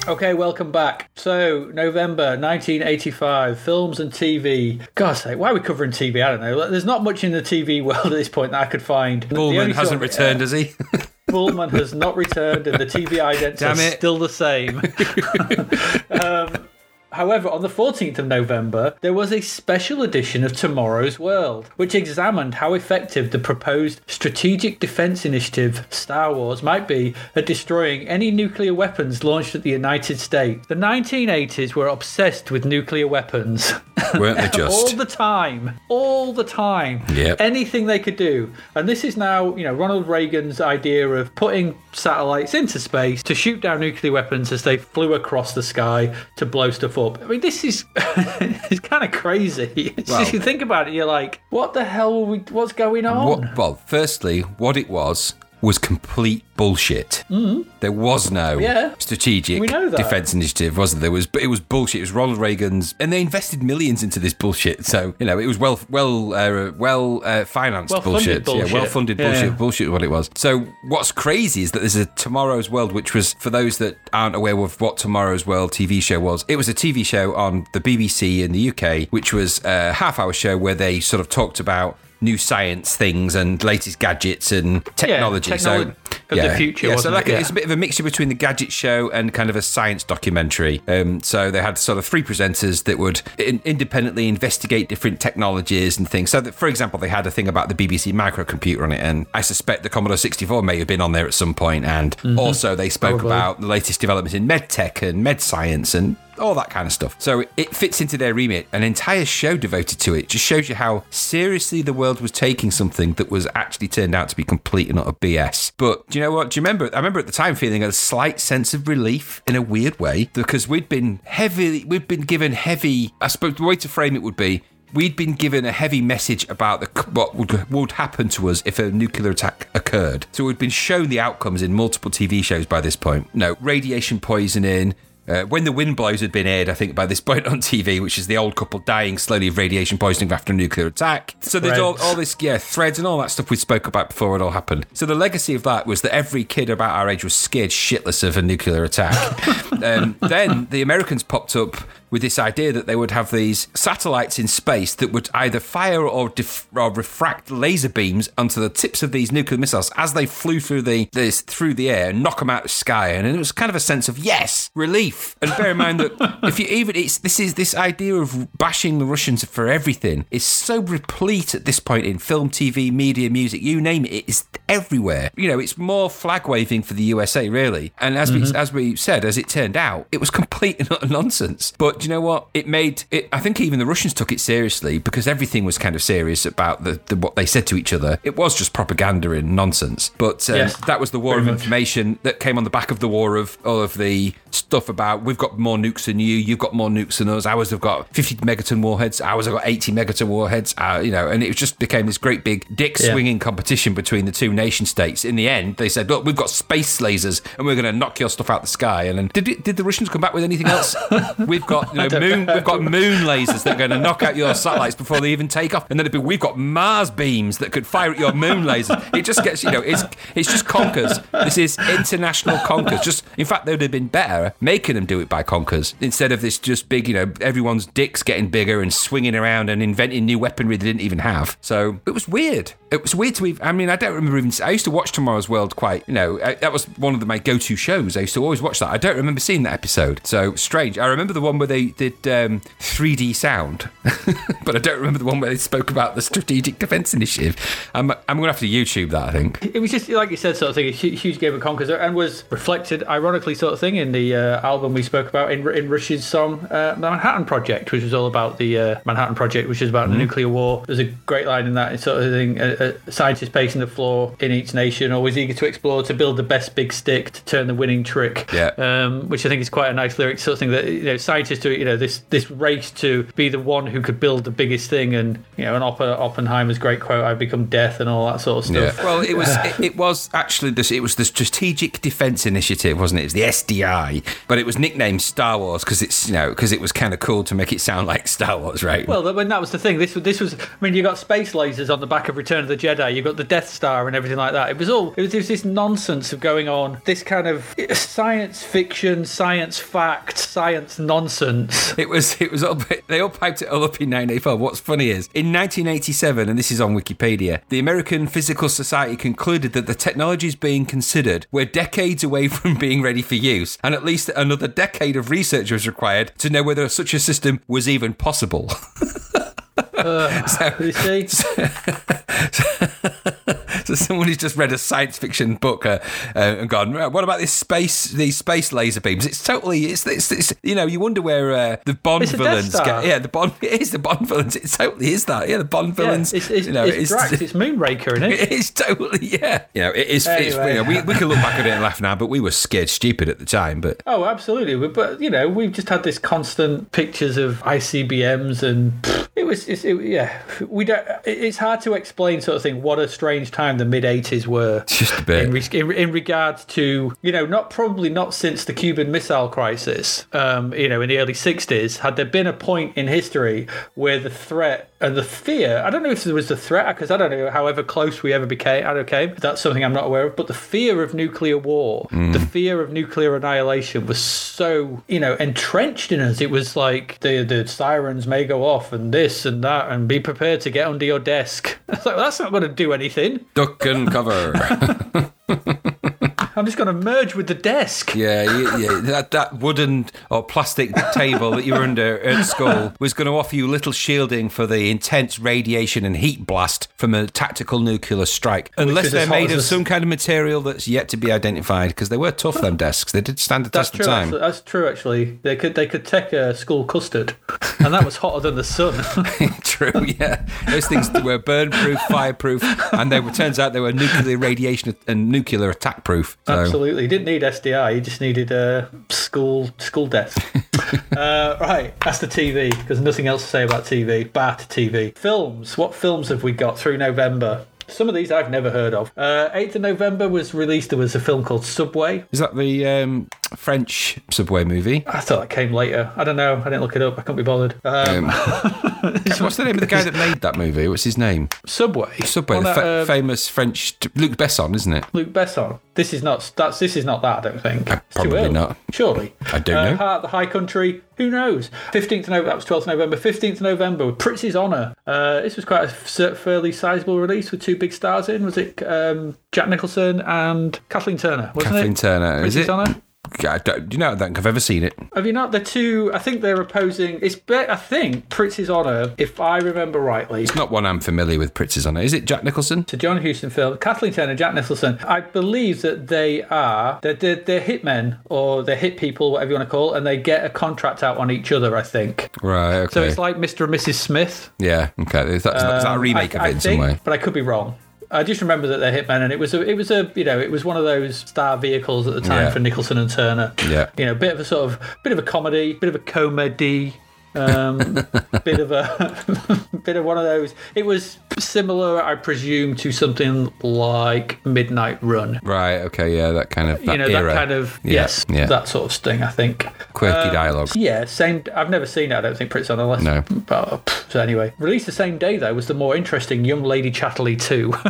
Okay, welcome back. So, November 1985, films and TV. God's sake, why are we covering TV? I don't know. There's not much in the TV world at this point that I could find. Bulman hasn't returned, has he? Bulman has not returned, and the TV identity is still the same. um, however, on the 14th of November, there was a special edition of Tomorrow's World, which examined how effective the proposed Strategic Defense Initiative, Star Wars, might be at destroying any nuclear weapons launched at the United States. The 1980s were obsessed with nuclear weapons. Weren't they just? all the time, all the time. Yep. Anything they could do. And this is now, you know, Ronald Reagan's idea of putting satellites into space to shoot down nuclear weapons as they flew across the sky to blow stuff up. I mean, this is it's kind of crazy. Well- just, you think about it, you're like, what the hell? We, what's going on? What, well, firstly, what it was was complete bullshit. There was no. Yeah. strategic We know that. defense initiative, wasn't there? Was but it was bullshit. It was Ronald Reagan's, and they invested millions into this bullshit. So you know, it was well, well, uh, well uh, financed bullshit. bullshit. Yeah, well funded Yeah, bullshit. Bullshit, is what it was. So what's crazy is that there's a Tomorrow's World, which was for those that aren't aware of what Tomorrow's World TV show was. It was a TV show on the BBC in the UK, which was a half-hour show where they sort of talked about new science things and latest gadgets and technology. technology so of the future, Yeah, so like it? a- Yeah. it's a bit of a mixture between the gadget show and kind of a science documentary. Um, so they had sort of three presenters that would in- independently investigate different technologies and things. So that, for example, they had a thing about the BBC microcomputer on it, and I suspect the Commodore 64 may have been on there at some point. And also they spoke Probably. about the latest developments in med tech and med science and all that kind of stuff. So it fits into their remit. An entire show devoted to it just shows you how seriously the world was taking something that was actually turned out to be complete and utter BS. But do you know what? Do you remember? I remember at the time feeling a slight sense of relief in a weird way because we'd been heavily, we'd been given heavy. I suppose the way to frame it would be. We'd been given a heavy message about the, what would, would happen to us if a nuclear attack occurred. So we'd been shown the outcomes in multiple TV shows by this point. No, radiation poisoning, uh, when the wind blows had been aired, I think by this point on TV, which is the old couple dying slowly of radiation poisoning after a nuclear attack. So there's all, all this, yeah, threads and all that stuff we spoke about before it all happened. So the legacy of that was that every kid about our age was scared shitless of a nuclear attack. um, then the Americans popped up with this idea that they would have these satellites in space that would either fire or, dif- or refract laser beams onto the tips of these nuclear missiles as they flew through the this, through the air, and knock them out of the sky, and it was kind of a sense of yes, relief. And bear in mind that if you even it's this is this idea of bashing the Russians for everything is so replete at this point in film, TV, media, music, you name it, it is everywhere. You know, it's more flag waving for the USA really. And as we mm-hmm. as we said, as it turned out, it was complete and utter nonsense. But do you know what? It made it. I think even the Russians took it seriously because everything was kind of serious about the, the what they said to each other. It was just propaganda and nonsense. But um, Yes, that was the war of much. information that came on the back of the war of all of the stuff about we've got more nukes than you, you've got more nukes than us. Ours have got 50 megaton warheads, ours have got 80 megaton warheads. Uh, you know, and it just became this great big dick Yeah. swinging competition between the two nation states. In the end, they said, "Look, we've got space lasers, and we're going to knock your stuff out the sky." And then did it, did the Russians come back with anything else? we've got you know, moon, we've got moon lasers that are going to knock out your satellites before they even take off, and then it'd be, we've got Mars beams that could fire at your moon lasers. It just gets you know, it's it's just conkers. This is international conkers. Just in fact, they would have been better making them do it by conkers instead of this just big you know everyone's dicks getting bigger and swinging around and inventing new weaponry they didn't even have. So it was weird. It was weird to even. I mean, I don't remember even. I used to watch Tomorrow's World quite. You know, I, that was one of the, my go-to shows. I used to always watch that. I don't remember seeing that episode. So strange. I remember the one where they did um, 3D sound, but I don't remember the one where they spoke about the Strategic Defense Initiative. I'm, I'm going to have to YouTube that. I think. It was just like you said, sort of thing, a huge game of conkers, and was reflected, ironically, sort of thing, in the uh, album we spoke about in in Rush's song uh, Manhattan Project," which was all about the uh, Manhattan Project, which is about the nuclear war. There's a great line in that sort of thing: a, a scientist pacing the floor in each nation, always eager to explore, to build the best big stick, to turn the winning trick. Yeah. Um, which I think is quite a nice lyric, sort of thing that you know scientists do. You know this this race to be the one who could build the biggest thing, and you know, an Oppen- Oppenheimer's great quote: "I've become death," and all that sort of stuff. Well, it was it, it was actually this. It was the Strategic Defense Initiative, wasn't it? It was the SDI, but it was nicknamed Star Wars because it's you know because it was kind of cool to make it sound like Star Wars, right? Well, when that was the thing, this was this was. I mean, you got space lasers on the back of Return of the Jedi. You got the Death Star and everything like that. It was all. It was, there was this nonsense of going on. This kind of science fiction, science fact, science nonsense. It was it was all they all piped it all up in 1984. What's funny is in 1987, and this is on Wikipedia, the American Physical Society concluded that the technologies being considered were decades away from being ready for use, and at least another decade of research was required to know whether such a system was even possible. Uh, you see, so someone who's just read a science fiction book uh, uh, and gone, "Right, what about this space, these space laser beams? It's totally, it's, it's, it's you know, you wonder where uh, the Bond It's villains Star. get. Yeah, the Bond, it is the Bond villains. It totally is that. Yeah, the Bond yeah, villains. it's, it's, you know, it's, Drax, it's Moonraker, isn't it? it is totally, yeah. You know, it is. It's, Anyway. you know, we, we can look back at it and laugh now, but we were scared stupid at the time. But Oh, absolutely. But- But you know, we've just had this constant pictures of ICBMs, and pfft, it was, it's, it, yeah, we don't. It's hard to explain, sort of thing. What a strange time the mid '80s were. just a bit. In, re- in, in regards to you know not probably not since the Cuban Missile Crisis um, you know in the early 60s had there been a point in history where the threat and the fear I don't know if there was a threat because I don't know however close we ever became I okay that's something I'm not aware of but the fear of nuclear war the fear of nuclear annihilation was so you know entrenched in us it was like the the sirens may go off and this and that and be prepared to get under your desk it's like well, that's not going to do anything Duck and cover. I'm just going to merge with the desk Yeah, yeah, yeah. That that wooden or plastic table that you were under at school was going to offer you little shielding for the intense radiation and heat blast from a tactical nuclear strike. Unless they're made of some kind of material that's yet to be identified, because they were tough. Them desks, they did stand the That's test true. of time. Actually, that's true. Actually, they could they could take a school custard, and that was hotter than the sun. True, yeah. Those things were burn proof, fireproof, and they were, turns out they were nuclear radiation and nuclear attack proof. So Absolutely, he didn't need SDI. He just needed a school school desk. uh, right, that's the TV because nothing else to say about TV. Bat TV films. What films have we got through November? Some of these I've never heard of. Uh, 8th of November was released. There was a film called Subway. is that the um, French subway movie. I thought that came later. I don't know. I didn't look it up. I couldn't be bothered. Um, What's the name of the guy that made that movie? What's his name? Subway. Subway, Well, the fa- uh, famous French Luc Besson, isn't it? Luc Besson. This is not. That's this is not that. I don't think. Uh, probably not. Surely. I don't uh, know. Heart of the High Country. Who knows? Fifteenth November. That was twelfth November. Fifteenth November. with Prizzi's Honour. Uh, this was quite a fairly sizable release with two big stars in. Was it um, Jack Nicholson and Kathleen Turner? Wasn't it? Kathleen it? Turner. Is it? Honour. I don't, do you know? I don't think I've ever seen it. Have you not? The two. I think they're opposing. It's. I think Prizzi's Honour, if I remember rightly, It's not one I'm familiar with. Prizzi's Honour Is it Jack Nicholson? It's a John Huston film. Kathleen Turner, Jack Nicholson. I believe that they are they're, they're, they're hitmen or they're hit people, whatever you want to call, it, and they get a contract out on each other. I think. Right. Okay. So it's like Mr. and Mrs. Smith. yeah. Okay. Is that, is that a Um, remake I, of it I in think, some way? but I could be wrong. I just remember that they're hitmen, and it was a, it was a, you know, it was one of those star vehicles at the time Yeah. for Nicholson and Turner. Yeah. You know, bit of a sort of, bit of a comedy, bit of a comedy, um, bit of a, bit of one of those. It was similar, I presume, to something like Midnight Run. Right. Okay. Yeah. That kind of that you know, era. that kind of Yeah, yes, yeah. that sort of sting. I think. quirky Um, dialogue. Yeah, same. I've never seen it. I don't think Prince on unless. No. But, so anyway, released the same day though was the more interesting Young Lady Chatterley Two.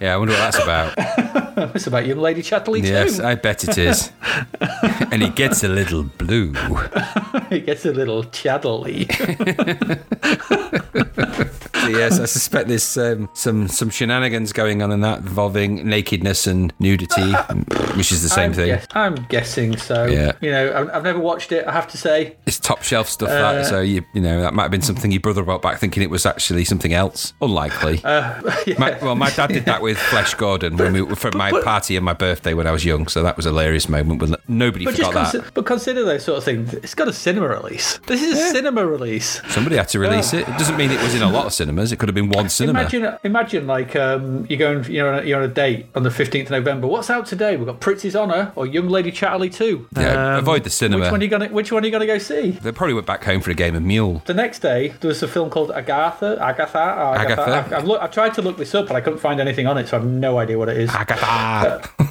Yeah. I wonder what that's about. it's about Young Lady Chatterley yes, Two. I bet it is. and he gets a little blue. it gets a little chatterly. So yes, I suspect there's um, some some shenanigans going on in that involving nakedness and nudity, which is the same I'm thing. guess- I'm guessing so. Yeah. You know, I've, I've never watched it. I have to say. It's top shelf stuff. Uh, that so you you know that might have been something your brother brought back, thinking it was actually something else. Unlikely. Uh, my, well, my dad did that with Flesh Gordon when we for my but- party and my birthday when I was young. So that was a hilarious moment. When nobody But forgot that. consi- but consider those sort of things. It's got a cinema release. This is a cinema release. Somebody had to release it. It doesn't mean it was in a lot of cinemas. It could have been one cinema. Imagine, imagine, like um, you're going, you know, you're on a date on the 15th of November. What's out today? We've got Prizzi's Honour or Young Lady Chatterley 2. Yeah, avoid the cinema. Which one are you gonna Which one are you gonna go see? they probably went back home for a game of Mule. The next day, there was a film called Agatha. Agatha. Agatha. Agatha. I've, I've, look, I've tried to look this up, but I couldn't find anything on it, so I have no idea what it is. Agatha.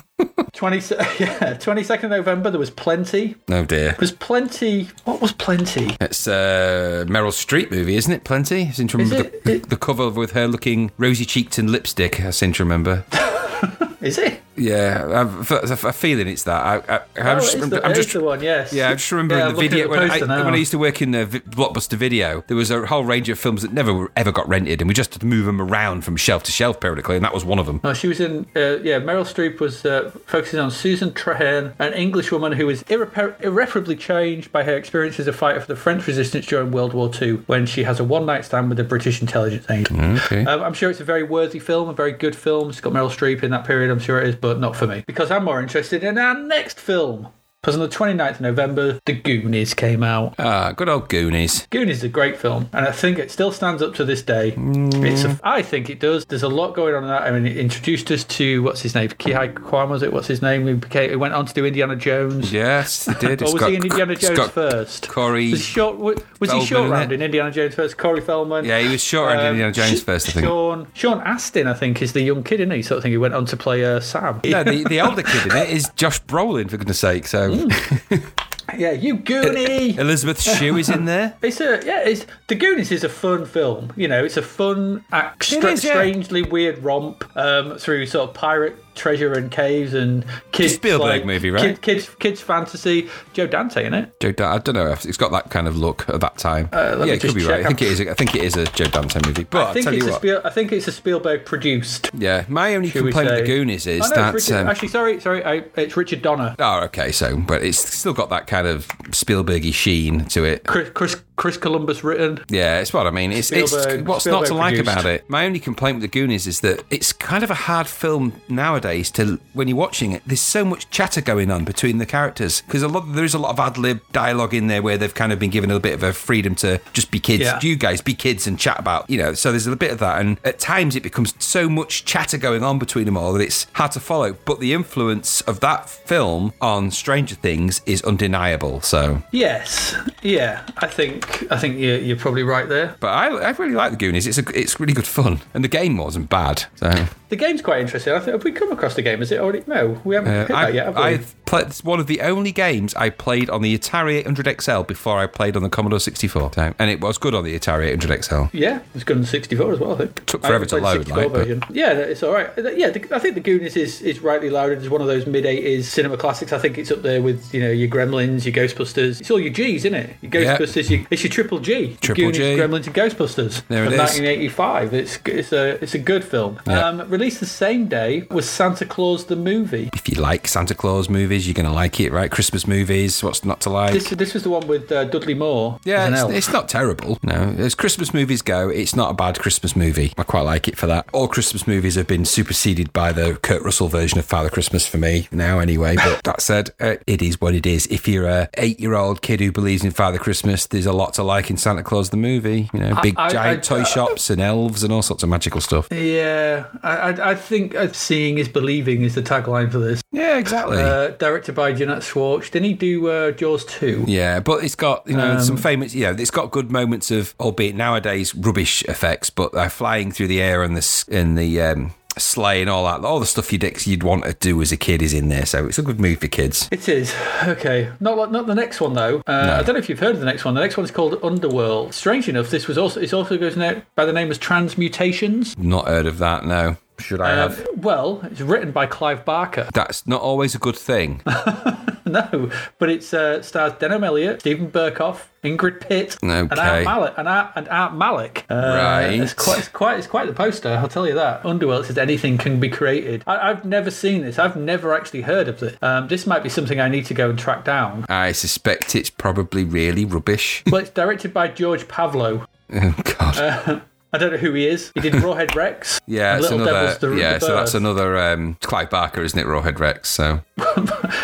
20, yeah, 22nd of November, there was Plenty. oh dear. There's Plenty. What was Plenty? It's a Meryl Streep movie, isn't it? Plenty. I seem to remember the, it- the cover with her looking rosy cheeked and lipstick. I seem to remember. Is it? Yeah, I've, I've a feeling it's that. I, I, I'm Oh, just, is the, I'm just the one, yes. Yeah, I'm just remembering Yeah, the video the when, I, when I used to work in the Blockbuster Video. There was a whole range of films that never were, ever got rented, and we just had to move them around from shelf to shelf periodically, and that was one of them. No, she was in. Uh, yeah, Meryl Streep was uh, focusing on Susan Traherne, an English woman who was irrepa- irreparably changed by her experience as a fighter for the French resistance during World War II, when she has a one-night stand with a British intelligence agent. Okay. Um, I'm sure it's a very worthy film, a very good film. It's got Meryl Streep in that period. I'm sure it is, but not for me because I'm more interested in our next film. Because on the 29th of November, The Goonies came out. Ah, good old Goonies. Goonies is a great film, and I think it still stands up to this day. It's a, I think it does. There's a lot going on in that. I mean, it introduced us to what's his name, Ke Huy Quan was it? What's his name? He became. He went on to do Indiana Jones. Yes, it did. Or was he in Indiana Jones first? Corey. Was he short? Was he short round in Indiana Jones first? Corey Feldman. Yeah, he was short round in Indiana Jones first, I think. Sean Sean Astin, I think, is the young kid, isn't he? Sort of thing. He went on to play uh, Sam. Yeah, the, the older kid in it is Josh Brolin, for goodness sake. So Mm. yeah, you Goonie. Elizabeth Shue is in there. It's a yeah. It's the Goonies is a fun film. You know, it's a fun, It is, yeah. strangely weird romp um, through sort of pirate treasure and caves and kids. Spielberg like, movie, right? Kid, kids, kids fantasy. Joe Dante in it. Joe, Dante. I don't know. if It's got that kind of look at that time. Uh, yeah, it could be right. I think it is. A, I think it is a Joe Dante movie. But I think tell it's you a what. Spiel, I think it's a Spielberg produced. yeah, my only complaint with the Goonies is Oh, no, that. Richard, um, actually, sorry, sorry, I, it's Richard Donner. Oh, okay. So, but it's still got that kind of Spielbergy sheen to it. Chris, Chris, Chris Columbus written. Yeah, it's what I mean. It's, it's Spielberg- what's not to Spielberg like produced. about it. My only complaint with the Goonies is that it's kind of a hard film nowadays to when you're watching it. There's so much chatter going on between the characters because a lot there is a lot of ad lib dialogue in there where they've kind of been given a bit of a freedom to just be kids. Yeah. You guys be kids and chat about you know. So there's a bit of that, and at times it becomes so much chatter going on between them all that it's hard to follow. But the influence of that film on Stranger Things is undeniable. So Yes, yeah, I think I think you're, you're probably right there. But I, I really like the Goonies. It's a, it's really good fun, and the game wasn't bad. So The game's quite interesting. I think, have we come across the game? Has it already? No, we haven't uh, hit I, yet, have we? Played. It's one of the only games I played on the Atari 800 XL before I played on the Commodore 64. So, and it was good on the Atari 800 XL. Yeah, it's good on the 64 as well, I think. Took forever to load, 64 like, but- Yeah, it's all right. Uh, Yeah, the, I think the Goonies is, is rightly lauded as one of those mid 80s cinema classics. I think it's up there with, you know, your Gremlins, your Ghostbusters. It's all your G's, isn't it? Your Yeah. Ghostbusters, your, it's your triple G. Triple Goonies, G. Gremlins, and Ghostbusters. There it from is. 1985. It's, it's, a, it's a good film. Yeah. Um, released the same day was Santa Claus the movie. If you like Santa Claus movies, you're going to like it, right? Christmas movies, what's not to like? This, this was the one with uh, Dudley Moore. yeah, it's, it's not terrible. No, as Christmas movies go, it's not a bad Christmas movie. I quite like it for that. All Christmas movies have been superseded by the Kurt Russell version of Father Christmas for me now, anyway. But that said, uh, it is what it is. If you're a eight-year-old kid who believes in Father Christmas, there's a lot to like in Santa Claus the movie. You know, big I- giant I- toy shops and elves and all sorts of magical stuff. Yeah, I, I, I think uh, seeing is believing is the tagline for this. Yeah, exactly. Uh, directed by Jeannot Szwarc. Didn't he do uh, Jaws 2? Yeah, but it's got you know Um, some famous. Yeah, it's got good moments of, albeit nowadays rubbish effects, but they're flying through the air and the and the um, sleigh and all that. All the stuff you'd you'd want to do as a kid is in there, so it's a good movie for kids. It is. Okay. Not not the next one though. Uh, I don't know if you've heard of the next one. The next one's called Underworld. Strange enough, this was also it also goes now by the name of Transmutations. Not heard of that. No, should I Uh, have? well, it's written by Clive Barker. That's not always a good thing. no, but it's uh, stars Denholm Elliott, Steven Berkoff, Ingrid Pitt, and Art Malik. And Art, and Art Malik. Uh, Right. It's quite, it's quite, it's quite the poster. I'll tell you that. Underworld says anything can be created. I, I've never seen this. I've never actually heard of this. Um, this might be something I need to go and track down. I suspect it's probably really rubbish. Well, it's directed by George Pavlou. oh God. I don't know who he is. He did Rawhead Rex. yeah, it's Little another. The, yeah, the so that's another um, Clive Barker, isn't it? Rawhead Rex. So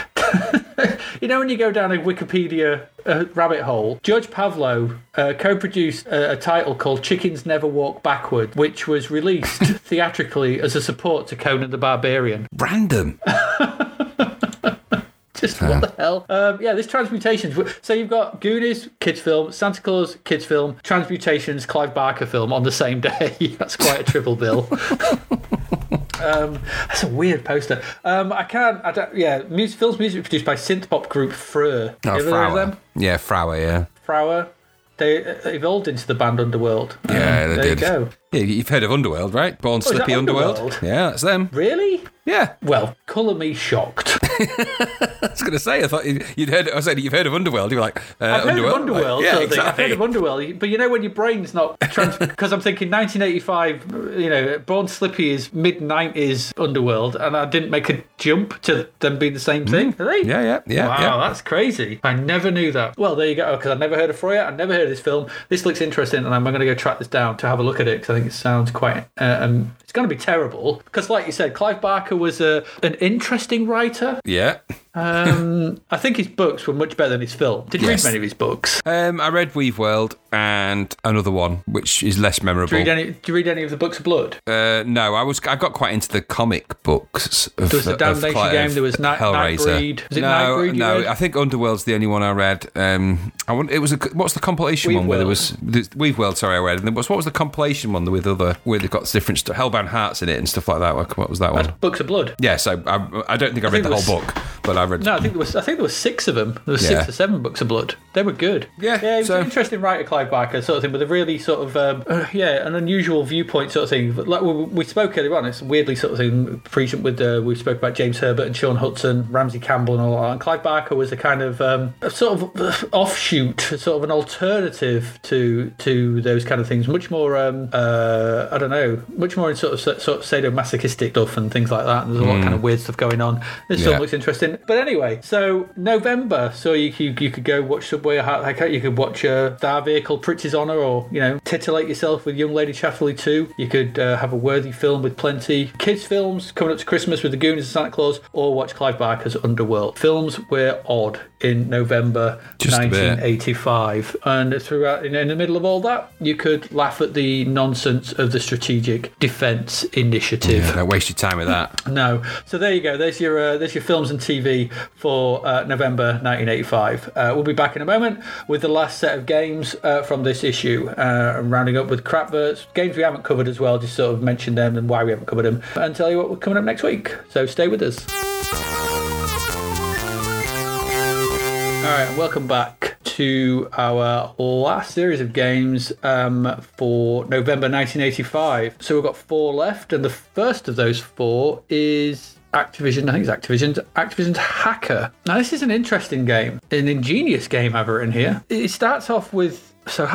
You know when you go down a Wikipedia uh, rabbit hole, George Pavlou uh, co-produced a, a title called "Chickens Never Walk Backward," which was released theatrically as a support to Conan the Barbarian. random. Just what the hell? Um, yeah, this transmutations. So you've got Goonies kids film, Santa Claus kids film, Transmutations Clive Barker film on the same day. That's quite a triple bill. Um, that's a weird poster. Um, I can't. I don't. Yeah, music, film's music produced by synth pop group Freur. Oh, You ever of Frower. them? Yeah, Frower. Yeah. Frauer. They uh, evolved into the band Underworld. Um, Yeah, they there did. you go. Yeah, you've heard of Underworld, right? Born Oh, Slippy Underworld. Underworld? Yeah, that's them. Really? Yeah, Well, colour me shocked. I was going to say. I thought you'd heard. I said you've heard of Underworld. You were like, uh, I've heard Underworld. of Underworld. Like, yeah, sort of thing. I've heard of Underworld, but you know when your brain's not because I'm thinking 1985. You know, Born Slippy is mid 90s Underworld, and I didn't make a jump to them being the same thing. Are they? Mm. yeah, yeah, yeah, Wow, yeah. that's crazy. I never knew that. Well, there you go. Because I've never heard of Freya. I've never heard of this film. This looks interesting, and I'm going to go track this down to have a look at it because I think it sounds quite. Uh, um, going to be terrible because, like you said, Clive Barker was a, an interesting writer. Yeah. Um, I think his books were much better than his film. Did you Yes. read many of his books? Um, I read Weaveworld and another one, which is less memorable. Do you read any? Do you read any of the books of Blood? Uh, no, I was. I got quite into the comic books. Of, There was the Damnation Cli- game, there was Night- Hellraiser. Nightbreed. Was it no, Nightbreed no. read? I think Underworld's the only one I read. Um, I want. It was a. What's the compilation Weave one where there was the, Weaveworld? Sorry, I read. And then what's what was the compilation one with other where they've got different stuff, Hellbound Hearts in it and stuff like that. What, was that one? Books of Blood. Yes, I, I, I don't think I read think the there whole was- book, but I read. No, I think there was. I think there was six of them. There was Yeah. six or seven books of Blood. They were good. Yeah, yeah. He was so- an interesting writer, Clive Barker, sort of thing, with a really sort of um, uh, yeah, an unusual viewpoint, sort of thing. But like we, we spoke earlier on, it's weirdly sort of thing. Present with uh, we spoke about James Herbert and Shaun Hutson, Ramsey Campbell, and all that. And Clive Barker was a kind of um, a sort of uh, offshoot, sort of an alternative to to those kind of things. Much more, um, uh, I don't know, much more in sort of sort of sadomasochistic stuff and things like that. And there's a lot of kind of weird stuff going on. This Yeah. film looks interesting. But anyway, so November, so you you, you could go watch Subway or You could watch uh, Star Vehicle, Prizzi's Honor, or you know, titillate yourself with Young Lady Chatterley 2. You could uh, have a worthy film with plenty kids films coming up to Christmas with the Goonies and Santa Claus, or watch Clive Barker's Underworld. Films were odd in November Just 1985, and throughout in, in the middle of all that, you could laugh at the nonsense of the Strategic Defence Initiative. Yeah, don't waste your time with that. No. So there you go. There's your uh, there's your films and TV for uh, November 1985. Uh, we'll be back in a moment with the last set of games uh, from this issue, uh, rounding up with crapverts, games we haven't covered as well, just sort of mention them and why we haven't covered them, and tell you what we're coming up next week. So stay with us. All right, welcome back to our last series of games um, for November 1985. So we've got four left, and the first of those four is Activision. I think it's Activision's Activision's Hacker. Now this is an interesting game, an ingenious game I've written here. It starts off with so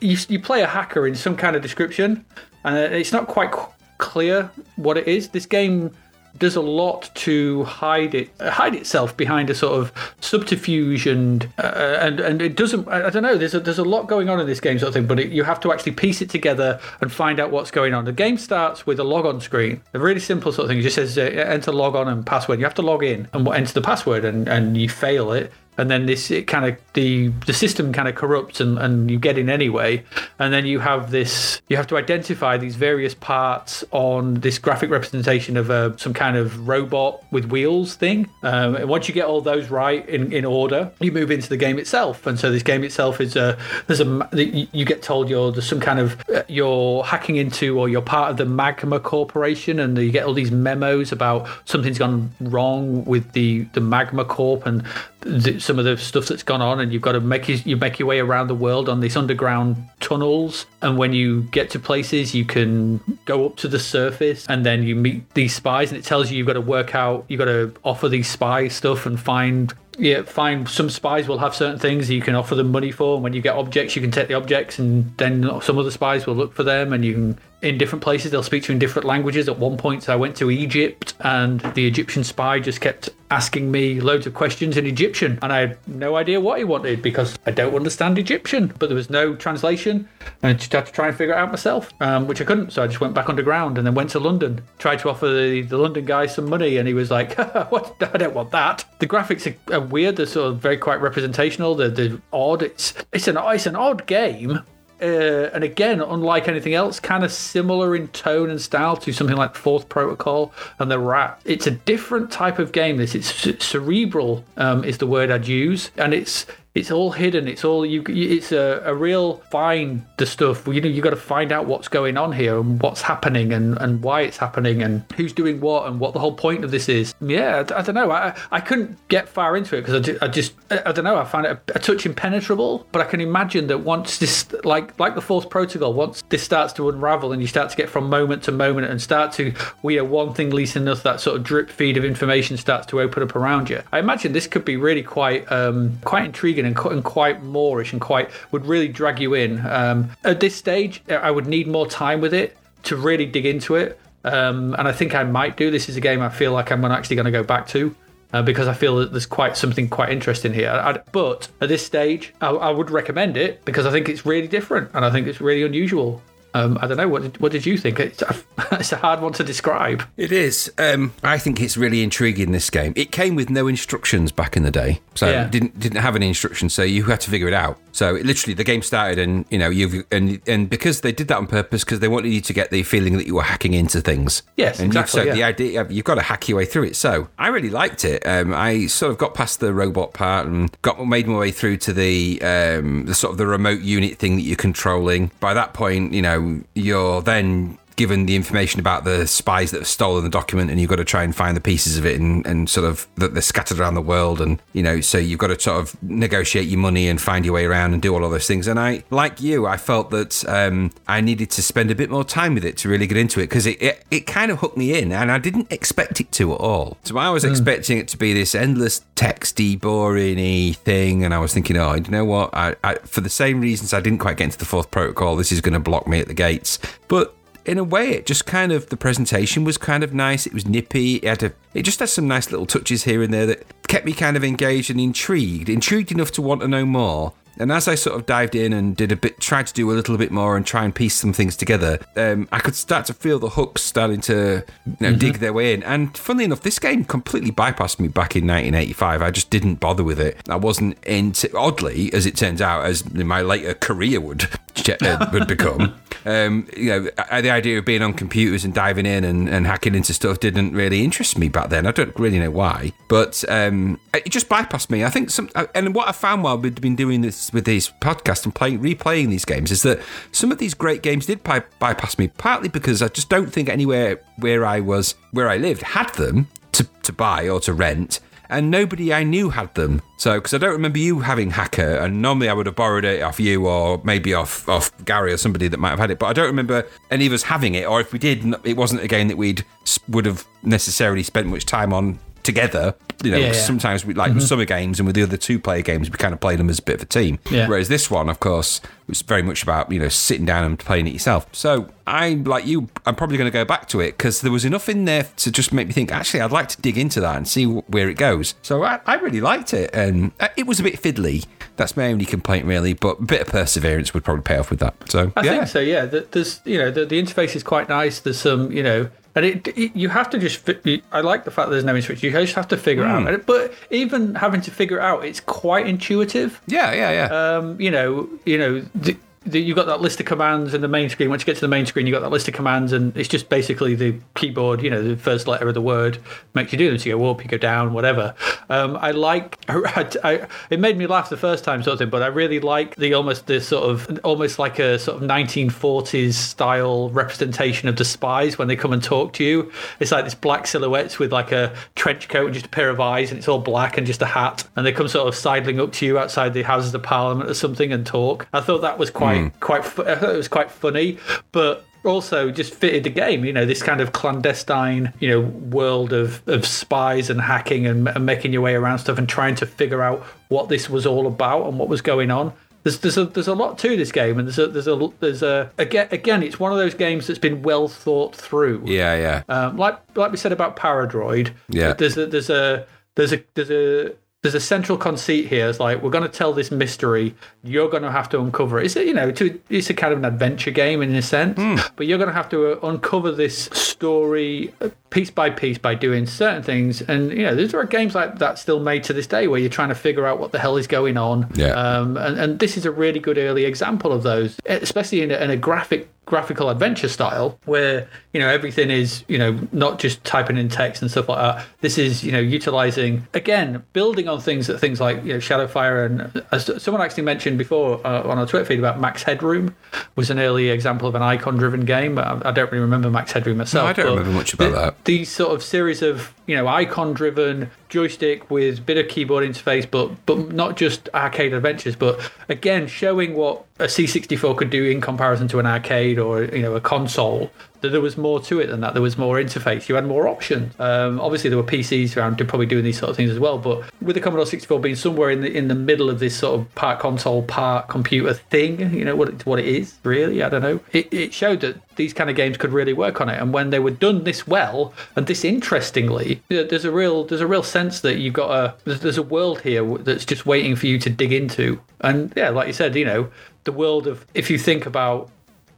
you, you play a hacker in some kind of description, and it's not quite clear what it is. This game does a lot to hide it hide itself behind a sort of subterfuge and uh, and and it doesn't I don't know there's a there's a lot going on in this game sort of thing but it, you have to actually piece it together and find out what's going on. The game starts with a log on screen a really simple sort of thing. It just says uh, enter log on and password. You have to log in and enter the password and and you fail it and then this it kind of the the system kind of corrupts and, and you get in anyway. And then you have this you have to identify these various parts on this graphic representation of a, some kind of robot with wheels thing. Um, and once you get all those right in, in order you move into the game itself. And so this game itself is a there's a you get told you're there's some kind of uh, you're hacking into or you're part of the magma corporation and you get all these memos about something's gone wrong with the the magma corp and the, some of the stuff that's gone on, and you've got to make you, you make your way around the world on these underground tunnels. And when you get to places, you can go up to the surface, and then you meet these spies, and it tells you you've got to work out, you've got to offer these spies stuff and find yeah, find some spies will have certain things you can offer them money for. And when you get objects, you can take the objects, and then some other spies will look for them, and you can in different places. They'll speak to you in different languages. At one point, I went to Egypt, and the Egyptian spy just kept asking me loads of questions in Egyptian, and I had no idea what he wanted because I don't understand Egyptian. But there was no translation, and I just had to try and figure it out myself, um, which I couldn't. So I just went back underground and then went to London. Tried to offer the, the London guy some money, and he was like, "What? I don't want that." The graphics are, are weird. They're sort of very quite representational. They're, they're odd. It's it's an it's an odd game, uh, and again, unlike anything else, kind of similar in tone and style to something like Fourth Protocol and The Rat. It's a different type of game. This it's cerebral um, is the word I'd use, and it's it's all hidden. It's all you. It's a, a real find the stuff. You know, you got to find out what's going on here and what's happening and, and why it's happening and who's doing what and what the whole point of this is. Yeah, I, I don't know. I I couldn't get far into it because I, I just I, I, don't know. I find it a, a, touch impenetrable. But I can imagine that once this like like the fourth protocol, once this starts to unravel and you start to get from moment to moment and start to we are one thing leads to another, that sort of drip feed of information starts to open up around you. I imagine this could be really quite um quite intriguing and, and quite moorish and quite would really drag you in. Um, at this stage, I would need more time with it to really dig into it. Um, and I think I might do. This is a game I feel like I'm actually going to go back to. Uh, because I feel that there's quite something quite interesting here. I, but at this stage, I, I, would recommend it because I think it's really different and I think it's really unusual. Um, I don't know. What did, what did you think? It's a, it's a hard one to describe. It is. Um, I think it's really intriguing. This game. It came with no instructions back in the day, so yeah. didn't didn't have any instructions. So you had to figure it out. So it, literally, the game started, and you know you've and and because they did that on purpose, because they wanted you to get the feeling that you were hacking into things. Yes, and exactly. So yeah. the idea you've got to hack your way through it. So I really liked it. Um, I sort of got past the robot part and got made my way through to the um, the sort of the remote unit thing that you're controlling. By that point, you know Um, you're then given the information about the spies that have stolen the document and you've got to try and find the pieces of it and, and sort of that they're scattered around the world and you know so you've got to sort of negotiate your money and find your way around and do all of those things. And i like you i felt that um, i needed to spend a bit more time with it to really get into it because it, it, it kind of hooked me in and i didn't expect it to at all. So i was mm. expecting it to be this endless texty boring thing and i was thinking oh you know what? I, I for the same reasons i didn't quite get into the fourth protocol this is going to block me at the gates. But in a way, it just kind of the presentation was kind of nice. It was nippy. It had a, it just had some nice little touches here and there that kept me kind of engaged and intrigued, intrigued enough to want to know more. And as I sort of dived in and did a bit, tried to do a little bit more and try and piece some things together, um, I could start to feel the hooks starting to you know, dig their way in. And funnily enough, this game completely bypassed me back in 1985. I just didn't bother with it. I wasn't into, oddly, as it turns out, as my later career would uh, would become. Um, you know, the idea of being on computers and diving in and, and hacking into stuff didn't really interest me back then. I don't really know why, but um, it just bypassed me. I think some, uh, and what I found while we've been doing this with these podcasts and playing, replaying these games is that some of these great games did by, bypass me, partly because I just don't think anywhere where I was, where I lived, had them to, to buy or to rent and nobody I knew had them. So, because I don't remember you having Hacker, and normally I would have borrowed it off you or maybe off off Gary or somebody that might have had it, but I don't remember any of us having it. Or if we did, it wasn't a game that we'd would have necessarily spent much time on together. You know, Yeah, yeah. sometimes we like with summer games and with the other two player games, we kind of played them as a bit of a team. Yeah. Whereas this one, of course, was very much about you know sitting down and playing it yourself. So I, like you, I'm probably going to go back to it because there was enough in there to just make me think. Actually, I'd like to dig into that and see wh- where it goes. So I, I really liked it, and uh, it was a bit fiddly. That's my only complaint, really. But a bit of perseverance would probably pay off with that. So I yeah. think so. Yeah, Th- there's you know the, the interface is quite nice. There's some you know, and it, it you have to just. I like the fact that there's no interface. You just have to figure it Hmm. out. But even having to figure it out, it's quite intuitive. Yeah, yeah, yeah. Um, you know, you know. The, you've got that list of commands in the main screen. Once you get to the main screen, you've got that list of commands, and it's just basically the keyboard. You know, the first letter of the word makes you do them. So you go up, you go down, whatever. Um, I like. I, I, it made me laugh the first time, sort of thing. But I really like the almost this sort of almost like a sort of 1940s style representation of the spies when they come and talk to you. It's like this black silhouettes with like a trench coat and just a pair of eyes, and it's all black and just a hat, and they come sort of sidling up to you outside the Houses of Parliament or something and talk. I thought that was quite quite. fu- I thought it was quite funny, but also just fitted the game. You know, this kind of clandestine, you know, world of, of spies and hacking and, and making your way around stuff and trying to figure out what this was all about and what was going on. There's, there's a there's a lot to this game, and there's a there's a there's a again again it's one of those games that's been well thought through. yeah, yeah. Um, like like we said about Paradroid, Yeah. There's a there's a there's a there's a there's a central conceit here. It's like we're going to tell this mystery. You're going to have to uncover it. It's a, you know to, it's a kind of an adventure game in a sense, Hmm. but you're going to have to uh, uncover this story uh, piece by piece by doing certain things. And you know there are games like that still made to this day where you're trying to figure out what the hell is going on. Yeah. Um, and, and this is a really good early example of those, especially in a, in a graphic graphical adventure style where you know everything is you know not just typing in text and stuff like that this is you know utilizing again building on things that things like you know shadowfire and as someone actually mentioned before uh, on our twitter feed about max headroom was an early example of an icon driven game I, I don't really remember max headroom myself I don't remember much about the- that. these sort of series of you know icon driven joystick with bit of keyboard interface but but not just arcade adventures but again showing what a C64 could do in comparison to an arcade or you know a console that there was more to it than that. There was more interface. You had more options. Um, obviously there were PCs around to probably doing these sort of things as well but with the Commodore 64 being somewhere in the in the middle of this sort of part console part computer thing you know what it, what it is really I don't know it, it showed that these kind of games could really work on it. And when they were done this well and this interestingly there's a real there's a real sense that you've got a there's, there's a world here that's just waiting for you to dig into. And yeah like you said you know the world of if you think about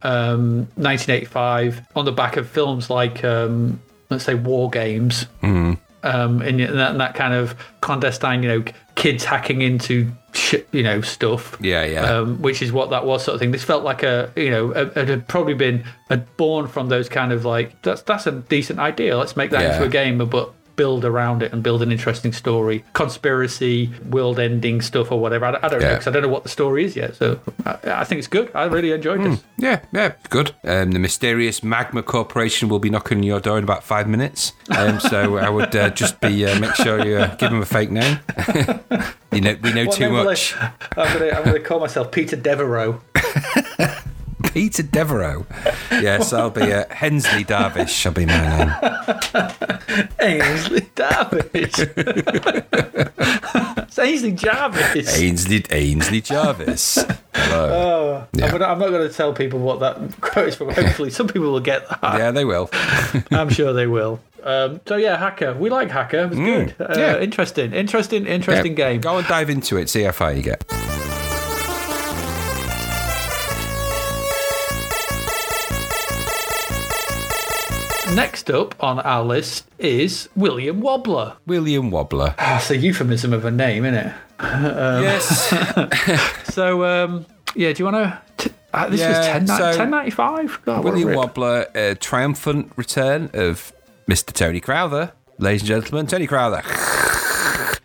um 1985 on the back of films like um let's say war games um and that, and that kind of clandestine you know kids hacking into sh- you know stuff Yeah, yeah. um, which is what that was sort of thing. This felt like a you know a, it had probably been had born from those kind of like that's that's a decent idea. Let's make that Yeah. into a game, but build around it and build an interesting story, conspiracy, world-ending stuff or whatever. I, don't- I don't know because I don't know what the story is yet. So I, I think it's good. I really enjoyed this. Yeah, yeah, good. Um, the mysterious Magma Corporation will be knocking on your door in about five minutes. Um, so I would uh, just be uh, make sure you uh, give them a fake name. you know, we know What too will I- much. I'm I'm gonna call myself Peter Devereaux. Peter Devereaux. Yes, I'll be uh, Hensley Darvish. Shall be my name. Ainsley Jarvis. it's Ainsley Jarvis. Ainsley Ainsley Jarvis. Hello. I'm, gonna, I'm not going to tell people what that quote is from. Hopefully, some people will get that. Yeah, they will. I'm sure they will. Um, so yeah, Hacker. We like Hacker. It was good. Uh, yeah. Interesting. Interesting. Interesting Yeah, game. Go and dive into it. See how far you get. Next up on our list is William Wobbler. William Wobbler. That's a euphemism of a name, isn't it? yes. So, um, yeah, do you want to? Uh, this Yeah, was 10, so 1095. God, William. Wobbler, a triumphant return of Mr. Tony Crowther. Ladies and gentlemen, Tony Crowther.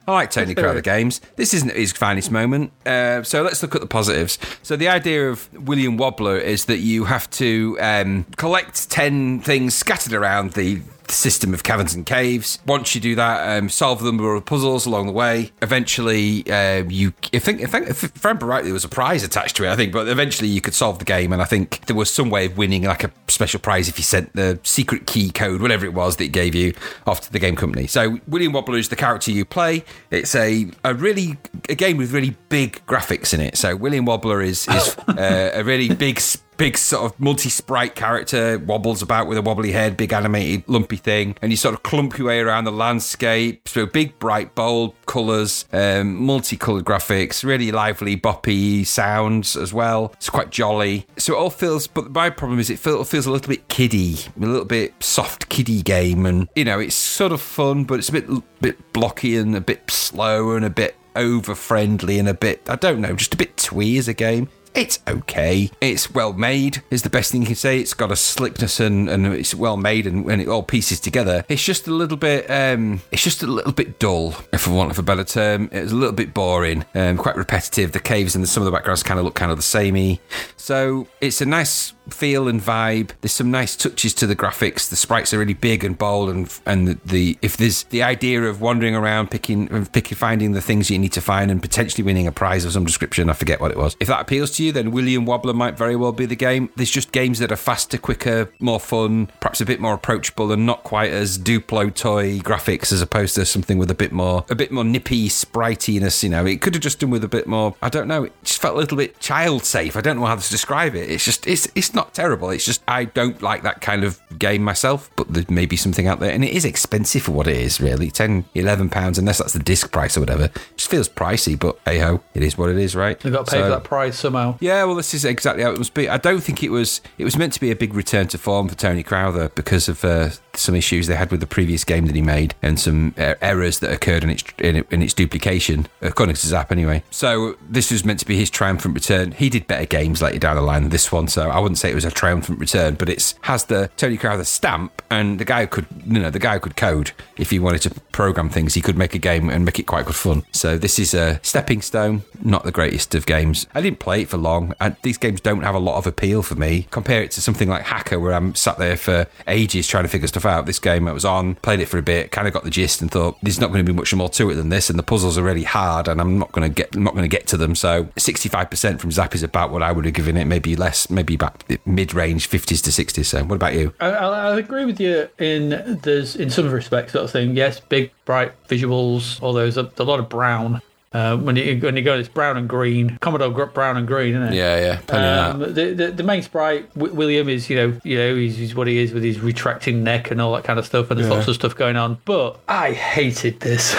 I like Tony Crowther games. This isn't his finest moment. Uh, so let's look at the positives. So the idea of William Wobbler is that you have to um, collect 10 things scattered around the system of caverns and caves. Once you do that, um, solve a number of puzzles along the way. Eventually, uh, you I think, I think if I remember rightly, there was a prize attached to it. I think, but eventually you could solve the game, and I think there was some way of winning like a special prize if you sent the secret key code, whatever it was that it gave you, off to the game company. So William Wobbler is the character you play. It's a a really a game with really big graphics in it. So William Wobbler is is uh, a really big. Big sort of multi sprite character wobbles about with a wobbly head, big animated lumpy thing, and you sort of clump your way around the landscape. So big, bright, bold colours, um, multicolored graphics, really lively, boppy sounds as well. It's quite jolly. So it all feels, but the my problem is it feels a little bit kiddie, a little bit soft kiddie game, and you know it's sort of fun, but it's a bit bit blocky and a bit slow and a bit over friendly and a bit I don't know, just a bit twee as a game. It's okay. It's well made, is the best thing you can say. It's got a slickness and, and it's well made and when it all pieces together. It's just a little bit um it's just a little bit dull, if I want of a better term. It's a little bit boring, um, quite repetitive. The caves and the, some of the backgrounds kind of look kind of the samey. So it's a nice feel and vibe. There's some nice touches to the graphics. The sprites are really big and bold, and and the, the if there's the idea of wandering around picking picking finding the things you need to find and potentially winning a prize of some description. I forget what it was. If that appeals to you, then William Wobbler might very well be the game. There's just games that are faster, quicker, more fun, perhaps a bit more approachable, and not quite as Duplo toy graphics as opposed to something with a bit more a bit more nippy spritiness. You know, it could have just done with a bit more. I don't know. It just felt a little bit child safe. I don't know how to describe it. It's just it's it's not terrible. It's just I don't like that kind of game myself. But there may be something out there, and it is expensive for what it is. Really, 10 11 pounds, unless that's the disc price or whatever. It just feels pricey. But hey ho, it is what it is, right? They've got to pay So- for that price somehow. yeah, well, this is exactly how it must be. I don't think it was. It was meant to be a big return to form for Tony Crowther because of uh, some issues they had with the previous game that he made and some uh, errors that occurred in its in, in its duplication, according to Zap anyway. So this was meant to be his triumphant return. He did better games later down the line than this one, so I wouldn't say it was a triumphant return, but it's has the Tony Crowther stamp, and the guy could, you know, the guy could code if he wanted to program things. He could make a game and make it quite good fun. So this is a stepping stone, not the greatest of games. I didn't play it for long. And these games don't have a lot of appeal for me. Compare it to something like Hacker, where I'm sat there for ages trying to figure stuff out. This game I was on, played it for a bit, kind of got the gist, and thought there's not going to be much more to it than this. And the puzzles are really hard, and I'm not going to get, I'm not going to get to them. So 65% from Zap is about what I would have given it, maybe less, maybe about mid-range 50s to 60s. So what about you? I, I, I agree with you in there's in some respects sort of thing. Yes, big bright visuals, although there's a, a lot of brown. Uh, when you when you go, it's brown and green. Commodore brown and green, isn't it? Yeah, yeah, plenty Um, the, the the main sprite, w- William, is you know you know he's, he's what he is with his retracting neck and all that kind of stuff, and there's lots of stuff going on. But I hated this.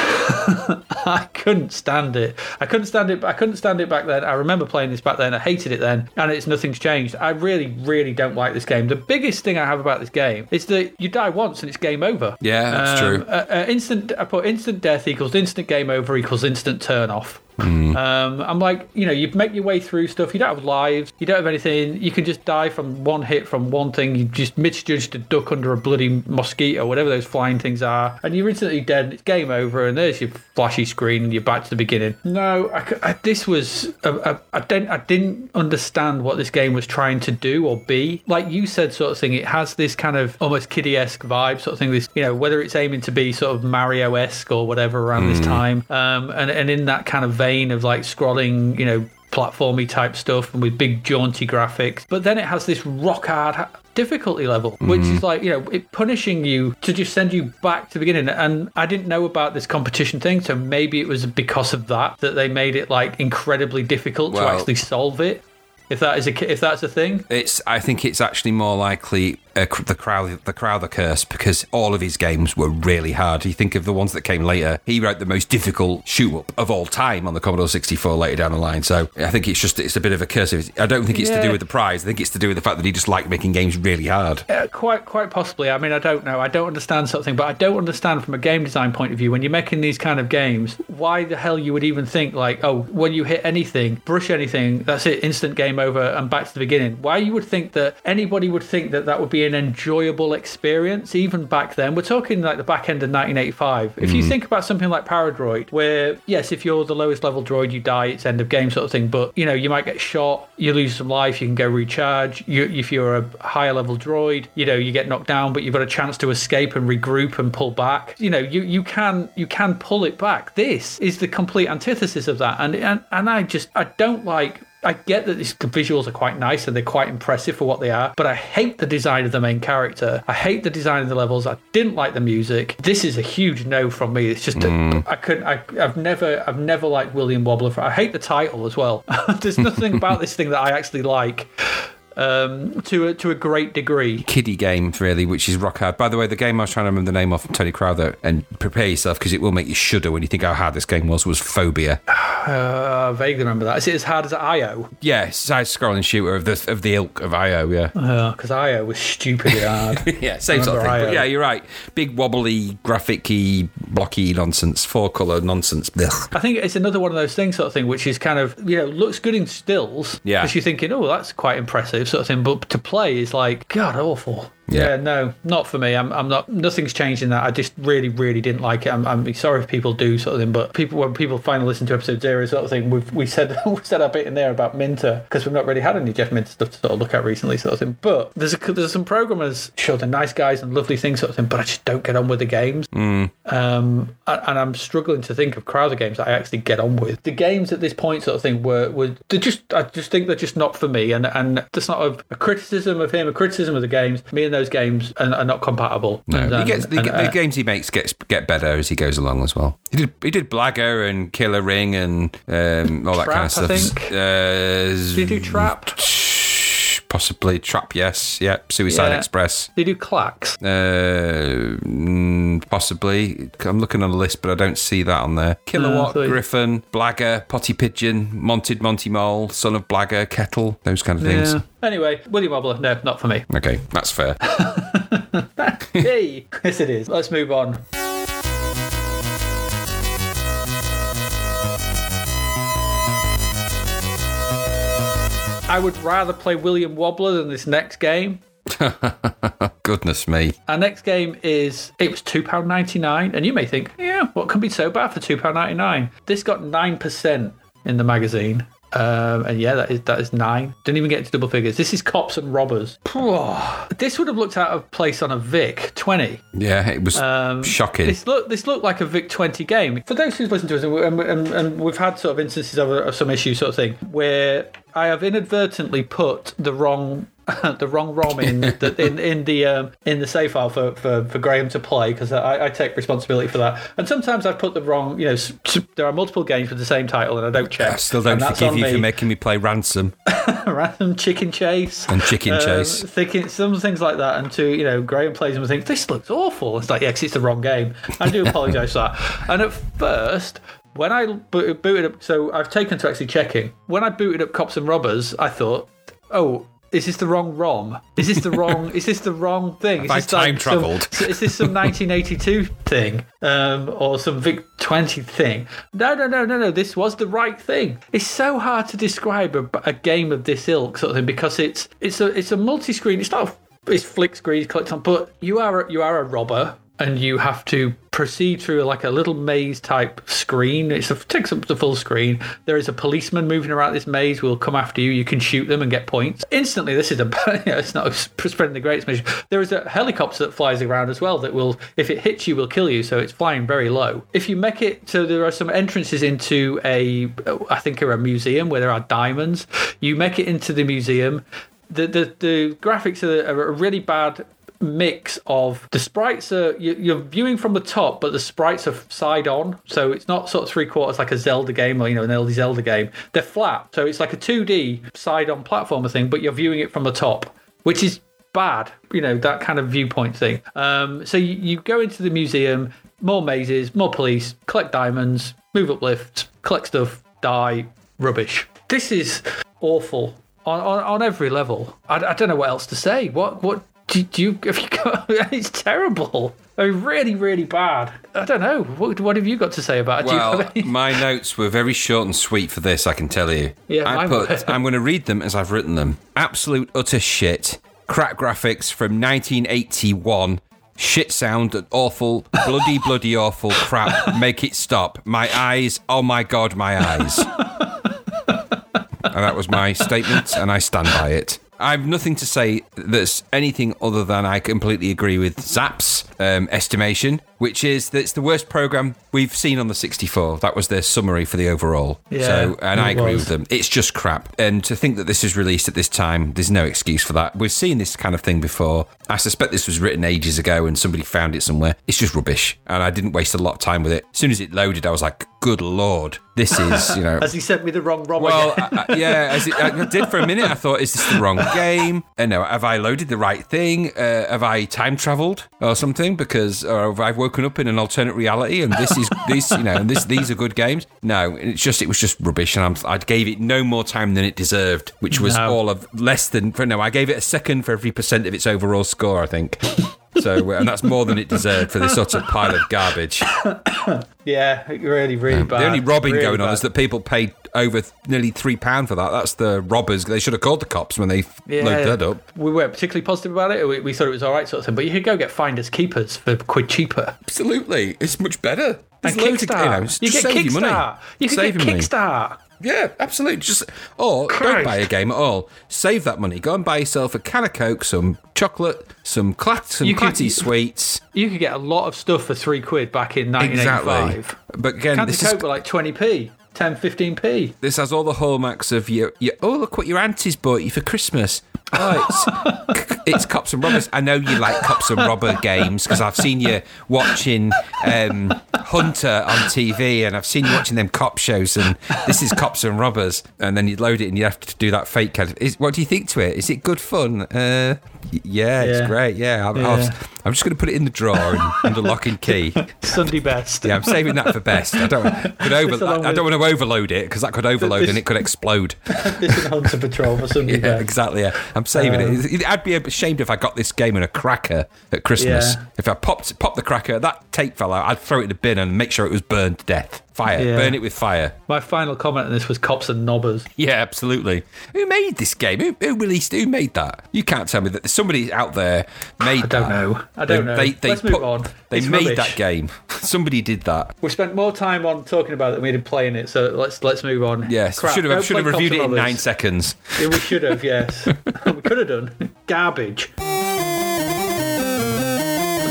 I couldn't stand it. I couldn't stand it. I couldn't stand it back then. I remember playing this back then. I hated it then, and it's nothing's changed. I really, really don't like this game. The biggest thing I have about this game is that you die once and it's game over. Yeah, that's Um, true. Uh, uh, instant. I put instant death equals instant game over equals instant turn off. Hmm. Um, I'm like, you know, you make your way through stuff. You don't have lives. You don't have anything. You can just die from one hit from one thing. You just misjudged a duck under a bloody mosquito, whatever those flying things are, and you're instantly dead. And it's game over. And there's your flashy screen, and you're back to the beginning. No, I, I- this was. A, a, I didn't. I didn't understand what this game was trying to do or be. Like you said, sort of thing. It has this kind of almost kiddie-esque vibe, sort of thing. This, you know, whether it's aiming to be sort of Mario-esque or whatever around this time, um, and and in that kind of vein of like scrolling, you know, platformy type stuff and with big jaunty graphics. But then it has this rock hard difficulty level, which is mm-hmm. like, you know, it punishing you to just send you back to the beginning. And I didn't know about this competition thing, so maybe it was because of that that they made it like incredibly difficult to actually solve it. If that is a if that's a thing, It's. I think it's actually more likely uh, cr- the crowd, the curse, because all of his games were really hard. You think of the ones that came later. He wrote the most difficult shoot up of all time on the Commodore 64 later down the line. So I think it's just it's a bit of a curse. I don't think it's to do with the prize. I think it's to do with the fact that he just liked making games really hard. Uh, quite, quite possibly. I mean, I don't know. I don't understand something, but I don't understand from a game design point of view when you're making these kind of games, why the hell you would even think like, oh, when you hit anything, brush anything, that's it, instant game over and back to the beginning. Why you would think that anybody would think that that would be an enjoyable experience, even back then. We're talking like the back end of 1985. If you hmm. think about something like Paradroid, where yes, if you're the lowest level droid, you die, it's end of game sort of thing. But you know, you might get shot, you lose some life, you can go recharge. You, if you're a higher level droid, you know, you get knocked down, but you've got a chance to escape and regroup and pull back. You know, you you can you can pull it back. This is the complete antithesis of that, and and and I just I don't like. I get that these visuals are quite nice and they're quite impressive for what they are, but I hate the design of the main character. I hate the design of the levels. I didn't like the music. This is a huge no from me. It's just a, mm. I couldn't. I, I've never I've never liked William Wobbler. For, I hate the title as well. There's nothing about this thing that I actually like um, to a, to a great degree. Kiddie game, really, which is rock hard. By the way, the game I was trying to remember the name of from Tony Crowther and prepare yourself because it will make you shudder when you think how hard this game was. Was Phobia? Uh, I vaguely remember that. Is it as hard as IO? Yeah, side scrolling shooter of the of the ilk of IO. Yeah. Because IO was stupidly hard. Yeah, same sort of thing. But yeah, you're right. Big wobbly, graphic-y, blocky nonsense, four color nonsense. Ugh. I think it's another one of those things, sort of thing, which is kind of you know looks good in stills. Yeah. Because you're thinking, oh, that's quite impressive, sort of thing. But to play is like, God, awful. Yeah. no, not for me. I'm, I'm not. Nothing's changed in that. I just really, really didn't like it. I'm, I'm sorry if people do sort of thing, but people when people finally listen to episode zero sort of thing, we've we said we said a bit in there about Minter because we've not really had any Jeff Minter stuff to sort of look at recently, sort of thing. But there's a, there's some programmers, sure, they're nice guys and lovely things, sort of thing, but I just don't get on with the games. Um, and, and I'm struggling to think of Crowther games that I actually get on with. The games at this point, sort of thing, were were they're just I just think they're just not for me. And and that's not a, a criticism of him, a criticism of the games. Me and those games are, are not compatible. No, And, he um, gets, the, and, the uh, games he makes gets get better as he goes along as well. He did he did Blagger and Killer Ring and um, all that kind of Trap, I stuff. think. Uh, Did he do Trap? Possibly Trap, yes. Yep. Suicide Yeah. Express. They do clacks. Uh, mm, possibly. I'm looking on the list, but I don't see that on there. Killerwatt, so- Gryphon, Blagger, Potty Pigeon, Monted Monty Mole, Son of Blagger, Kettle, those kind of things. Yeah. Anyway, William Wobbler, no, not for me. Okay, that's fair. hey, yes, it is. Let's move on. I would rather play William Wobbler than this next game. Goodness me. Our next game is it was two pound ninety nine, and you may think, yeah, what can be so bad for two pound ninety nine? This got nine percent in the magazine, um, and yeah, that is that is nine. Didn't even get to double figures. This is cops and robbers. this would have looked out of place on a Vic twenty. Yeah, it was Um, shocking. This look this looked like a Vic 20 game. For those who've listened to us, and, and, and we've had sort of instances of, of some issue sort of thing, where I have inadvertently put the wrong. the wrong ROM in the in, in the um, in the save file for, for, for Graham to play because I, I take responsibility for that. And sometimes I've put the wrong. You know, s- s- there are multiple games with the same title and I don't check. I still don't forgive you me. for making me play Ransom Ransom chicken chase and Chicken um, Chase. thinking some things like that, and to you know, Graham plays them and thinks this looks awful. It's like, yeah, it's the wrong game. I do apologise for that. And at first, when I bo- booted up, so I've taken to actually checking. When I booted up Cops and Robbers, I thought, oh. Is this the wrong ROM? Is this the wrong? is this the wrong thing? Is I this like time some- travelled? is this some 1982 thing um, or some Vic 20 thing? No, no, no, no, no. This was the right thing. It's so hard to describe a, a game of this ilk sort of thing because it's it's a it's a multi-screen. It's not it's flick screen clicked on, but you are a, you are a robber and you have to proceed through like a little maze type screen. It takes up the full screen. There is a policeman moving around this maze. Will come after you. You can shoot them and get points instantly. This is a you know, it's not spreading the greatest measure. There is a helicopter that flies around as well that will, if it hits you, will kill you. So it's flying very low. If you make it, so there are some entrances into a, I think, are a museum where there are diamonds. You make it into the museum. The the, the graphics are, are really bad mix of the sprites are you- you're viewing from the top but the sprites are side on so it's not sort of three quarters like a zelda game or you know an early zelda game they're flat so it's like a 2d side on platformer thing but you're viewing it from the top which is bad. You know that kind of viewpoint thing. Um, so you, you go into the museum, more mazes, more police, collect diamonds, move up lifts, collect stuff, die, rubbish. This is awful on, on, on every level. I, I don't know what else to say. What what do, do you have you got? It's terrible. I mean, really, really bad. I don't know. What, what have you got to say about it? Well, my notes were very short and sweet for this, I can tell you. Yeah, I put. I'm going to read them as I've written them. Absolute utter shit. Crap graphics from 1981. Shit sound and awful, bloody, bloody awful crap. Make it stop. My eyes, oh my god, my eyes. and that was my statement, and I stand by it. I have nothing to say that's anything other than I completely agree with Zap's um, estimation, which is that it's the worst program we've seen on the 64. That was their summary for the overall. Yeah, so, and I agree was. with them. It's just crap. And to think that this is released at this time, there's no excuse for that. We've seen this kind of thing before. I suspect this was written ages ago and somebody found it somewhere. It's just rubbish. And I didn't waste a lot of time with it. As soon as it loaded, I was like, good lord, this is, you know. Has he sent me the wrong Rob Well, again? I, I- yeah, as it, I did for a minute. I thought, is this the wrong game? And no, have I loaded the right thing? Uh, have I time traveled or something? Because or have I woken up in an alternate reality? And this is this, you know, and this these are good games. No, it's just it was just rubbish, and I'm, I gave it no more time than it deserved, which was No. all of less than. For, no, I gave it a second for every percent of its overall score. I think. So, uh, and that's more than it deserved for this sort of pile of garbage. yeah, really, really bad. The only robbing Really going on is that people paid over nearly three pound for that. That's the robbers. They should have called the cops when they f loaded that up. We weren't particularly positive about it. We, we thought it was all right, sort of thing. But you could go get finders keepers for quid cheaper. Absolutely, it's much better. And There's of- Kickstart. you know, you, get save your money. Kickstart. You could Save get. Kickstart. Yeah, absolutely. Just or don't buy a game at all. Save that money. Go and buy yourself a can of Coke, some chocolate, some clat, some You could- sweets. You could get a lot of stuff for three quid back in 1985. Exactly. But again, Cans this of is Coke were like 20p, 10, 15p. this has all the hallmarks of your, your oh look what your auntie's bought you for Christmas. Oh, it's, it's cops and robbers. I know you like cops and robber games because I've seen you watching um, Hunter on TV, and I've seen you watching them cop shows. And this is cops and robbers, and then you load it, and you have to do that fake kind of. Is, what do you think to it? Is it good fun? Uh, yeah, it's Yeah. great. Yeah, I'm, Yeah. I'm just going to put it in the drawer and, under lock and key. Sunday best. Yeah, I'm saving that for best. I don't. Could over, I, I don't want to overload it because that could overload This- and it could explode. this and Hunter Patrol for Sunday Yeah, best. exactly. Yeah, I'm saving it. Um, I'd be ashamed if I got this game in a cracker at Christmas. If I popped popped the cracker, that tape fell out. I'd throw it in the bin and make sure it was burned to death. Fire, Yeah. burn it with fire. My final comment on this was cops and nobbers. Yeah, absolutely. Who made this game? Who, who released? Who made that? You can't tell me that somebody out there made I don't that. know. I don't know. They, they Let's move on. They It's made rubbish. that game. Somebody did that. We spent more time on talking about it than we did playing it, so let's let's move on. Yes, Crap, should have should have reviewed it in nine seconds. Yeah, we should have, yes. we could have done. Garbage.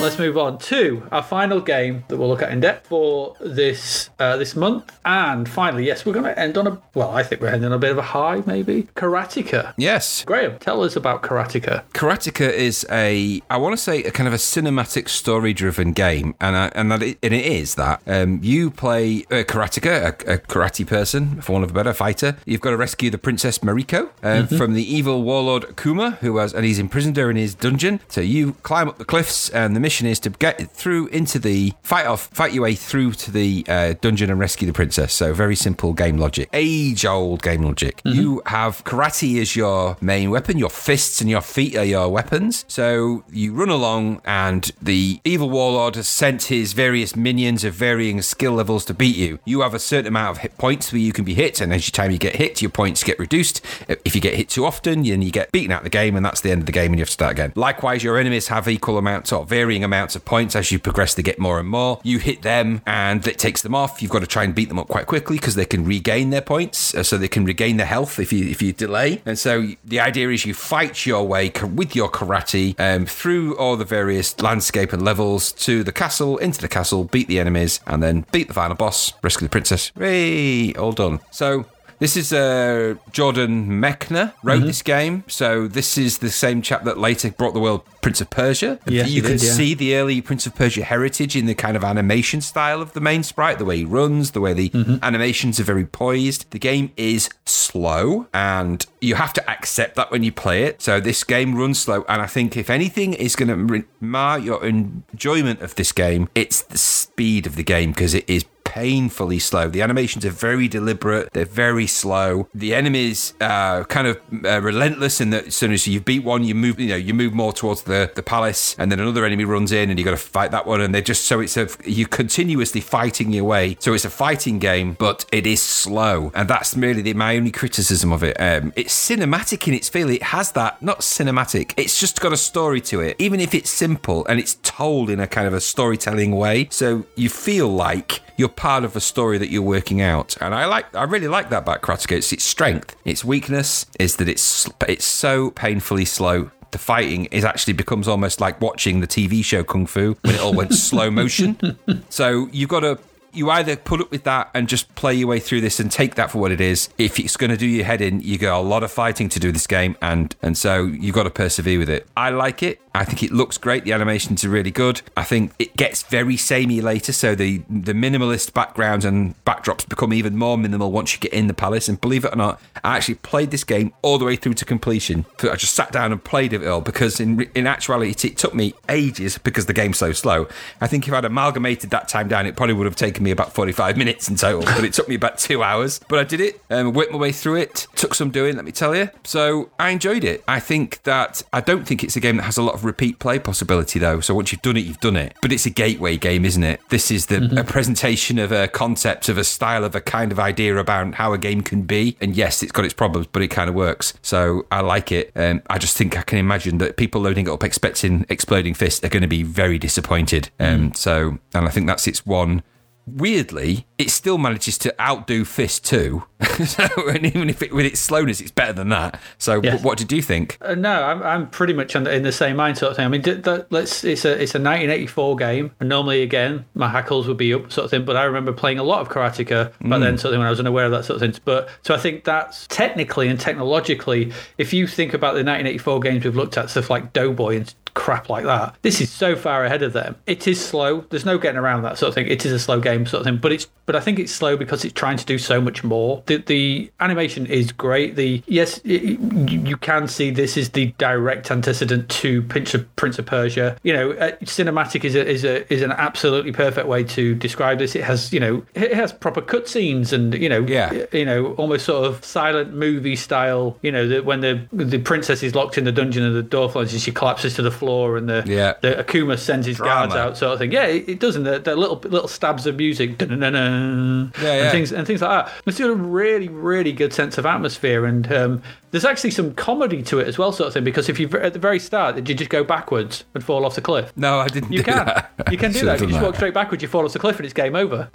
Let's move on to our final game that we'll look at in depth for this uh, this month. And finally, yes, we're going to end on a well, I think we're ending on a bit of a high, maybe. Karateka. Yes, Graham, tell us about Karateka. Karateka is a, I want to say, a kind of a cinematic story-driven game, and I, and that it, and it is that um, you play a karateka, a, a karate person, for want of a better fighter. You've got to rescue the princess Mariko uh, from the evil warlord Kuma, who has and he's imprisoned her in his dungeon. So you climb up the cliffs, and the mission is to get through into the fight off, fight your way through to the uh, dungeon and rescue the princess. So very simple game logic, age-old game logic. You have karate as your main weapon. Your fists and your feet are your weapons. So you run along, and the evil warlord has sent his various minions of varying skill levels to beat you. You have a certain amount of hit points where you can be hit, and every time you get hit, your points get reduced. If you get hit too often, then you get beaten out of the game, and that's the end of the game, and you have to start again. Likewise, your enemies have equal amounts or varying amounts of points as you progress. They get more and more. You hit them, and it takes them off. You've got to try and beat them up quite quickly because they can regain their points, uh, so they can regain their health if you if you delay. And so the idea is you fight your way with your karate um, through all the various landscape and levels to the castle, into the castle, beat the enemies, and then beat the final boss, rescue the princess. Hey, all done. So This is uh, Jordan Mechner wrote Mm-hmm. this game. So this is the same chap that later brought the world Prince of Persia. Yes, you can did, yeah. see the early Prince of Persia heritage in the kind of animation style of the main sprite, the way he runs, the way the Mm-hmm. animations are very poised. The game is slow, and you have to accept that when you play it. So this game runs slow, and I think if anything is going to mar your enjoyment of this game, it's the speed of the game because it is painfully slow. The animations are very deliberate. They're very slow. The enemies are kind of uh, relentless in that as soon as you beat one, you move, you know, you move more towards the, the palace and then another enemy runs in and you got to fight that one. And they're just, so it's a, you're continuously fighting your way. So it's a fighting game, but it is slow. And that's really the, my only criticism of it. Um, it's cinematic in its feel. It has that, not cinematic. It's just got a story to it, even if it's simple and it's told in a kind of a storytelling way. So you feel like you're part of a story that you're working out. And I like, I really like that about Karateka. It's its strength. Its weakness is that it's it's so painfully slow. The fighting is actually becomes almost like watching the TV show Kung Fu when it all went slow motion. So you've got to. You either put up with that and just play your way through this and take that for what it is. If it's going to do your head in, you got a lot of fighting to do this game, and and so you've got to persevere with it. I like it. I think it looks great. The animations are really good. I think it gets very samey later, so the the minimalist backgrounds and backdrops become even more minimal once you get in the palace. And believe it or not, I actually played this game all the way through to completion. I just sat down and played it all because in in actuality it took me ages because the game's so slow. I think if I'd amalgamated that time down, it probably would have taken me about forty five minutes in total, but it took me about two hours. But I did it, um, worked my way through it. Took some doing, let me tell you. So I enjoyed it. I think that I don't think it's a game that has a lot of repeat play possibility though. So once you've done it, you've done it. But it's a gateway game, isn't it? This is the a presentation of a concept of a style of a kind of idea about how a game can be. And yes, it's got its problems, but it kind of works. So I like it. Um, I just think I can imagine that people loading it up expecting exploding fists are going to be very disappointed. Um, So, and I think that's its one weirdly, it still manages to outdo Fist 2. so, and even if it, with its slowness, it's better than that. So, Yes. what did you think? Uh, no, I'm, I'm pretty much on the, in the same mind sort of thing. I mean, that, let's it's a it's a 1984 game, and normally again my hackles would be up sort of thing. But I remember playing a lot of Karateka back then, sort of thing, when I was unaware of that sort of thing. But so I think that's technically and technologically, if you think about the 1984 games we've looked at, stuff like Doughboy and crap like that, this is so far ahead of them. It is slow. There's no getting around that sort of thing. It is a slow game sort of thing, but it's but I think it's slow because it's trying to do so much more. The the animation is great. The yes, it, you can see this is the direct antecedent to Prince of, Prince of Persia. You know, uh, cinematic is a, is a is an absolutely perfect way to describe this. It has you know it has proper cutscenes and you know Yeah. you know almost sort of silent movie style. You know that when the the princess is locked in the dungeon and the door closes, she collapses to the floor and the Yeah. the Akuma sends his guards out sort of thing. Yeah, it, it does, and the, the little little stabs of music, Yeah, yeah. and things and things like that. It's got a really really good sense of atmosphere, and um, there's actually some comedy to it as well, sort of thing. Because if you at the very start, did you just go backwards and fall off the cliff? No, I didn't You can. that. You can do that. You just that. walk straight backwards, you fall off the cliff, and it's game over.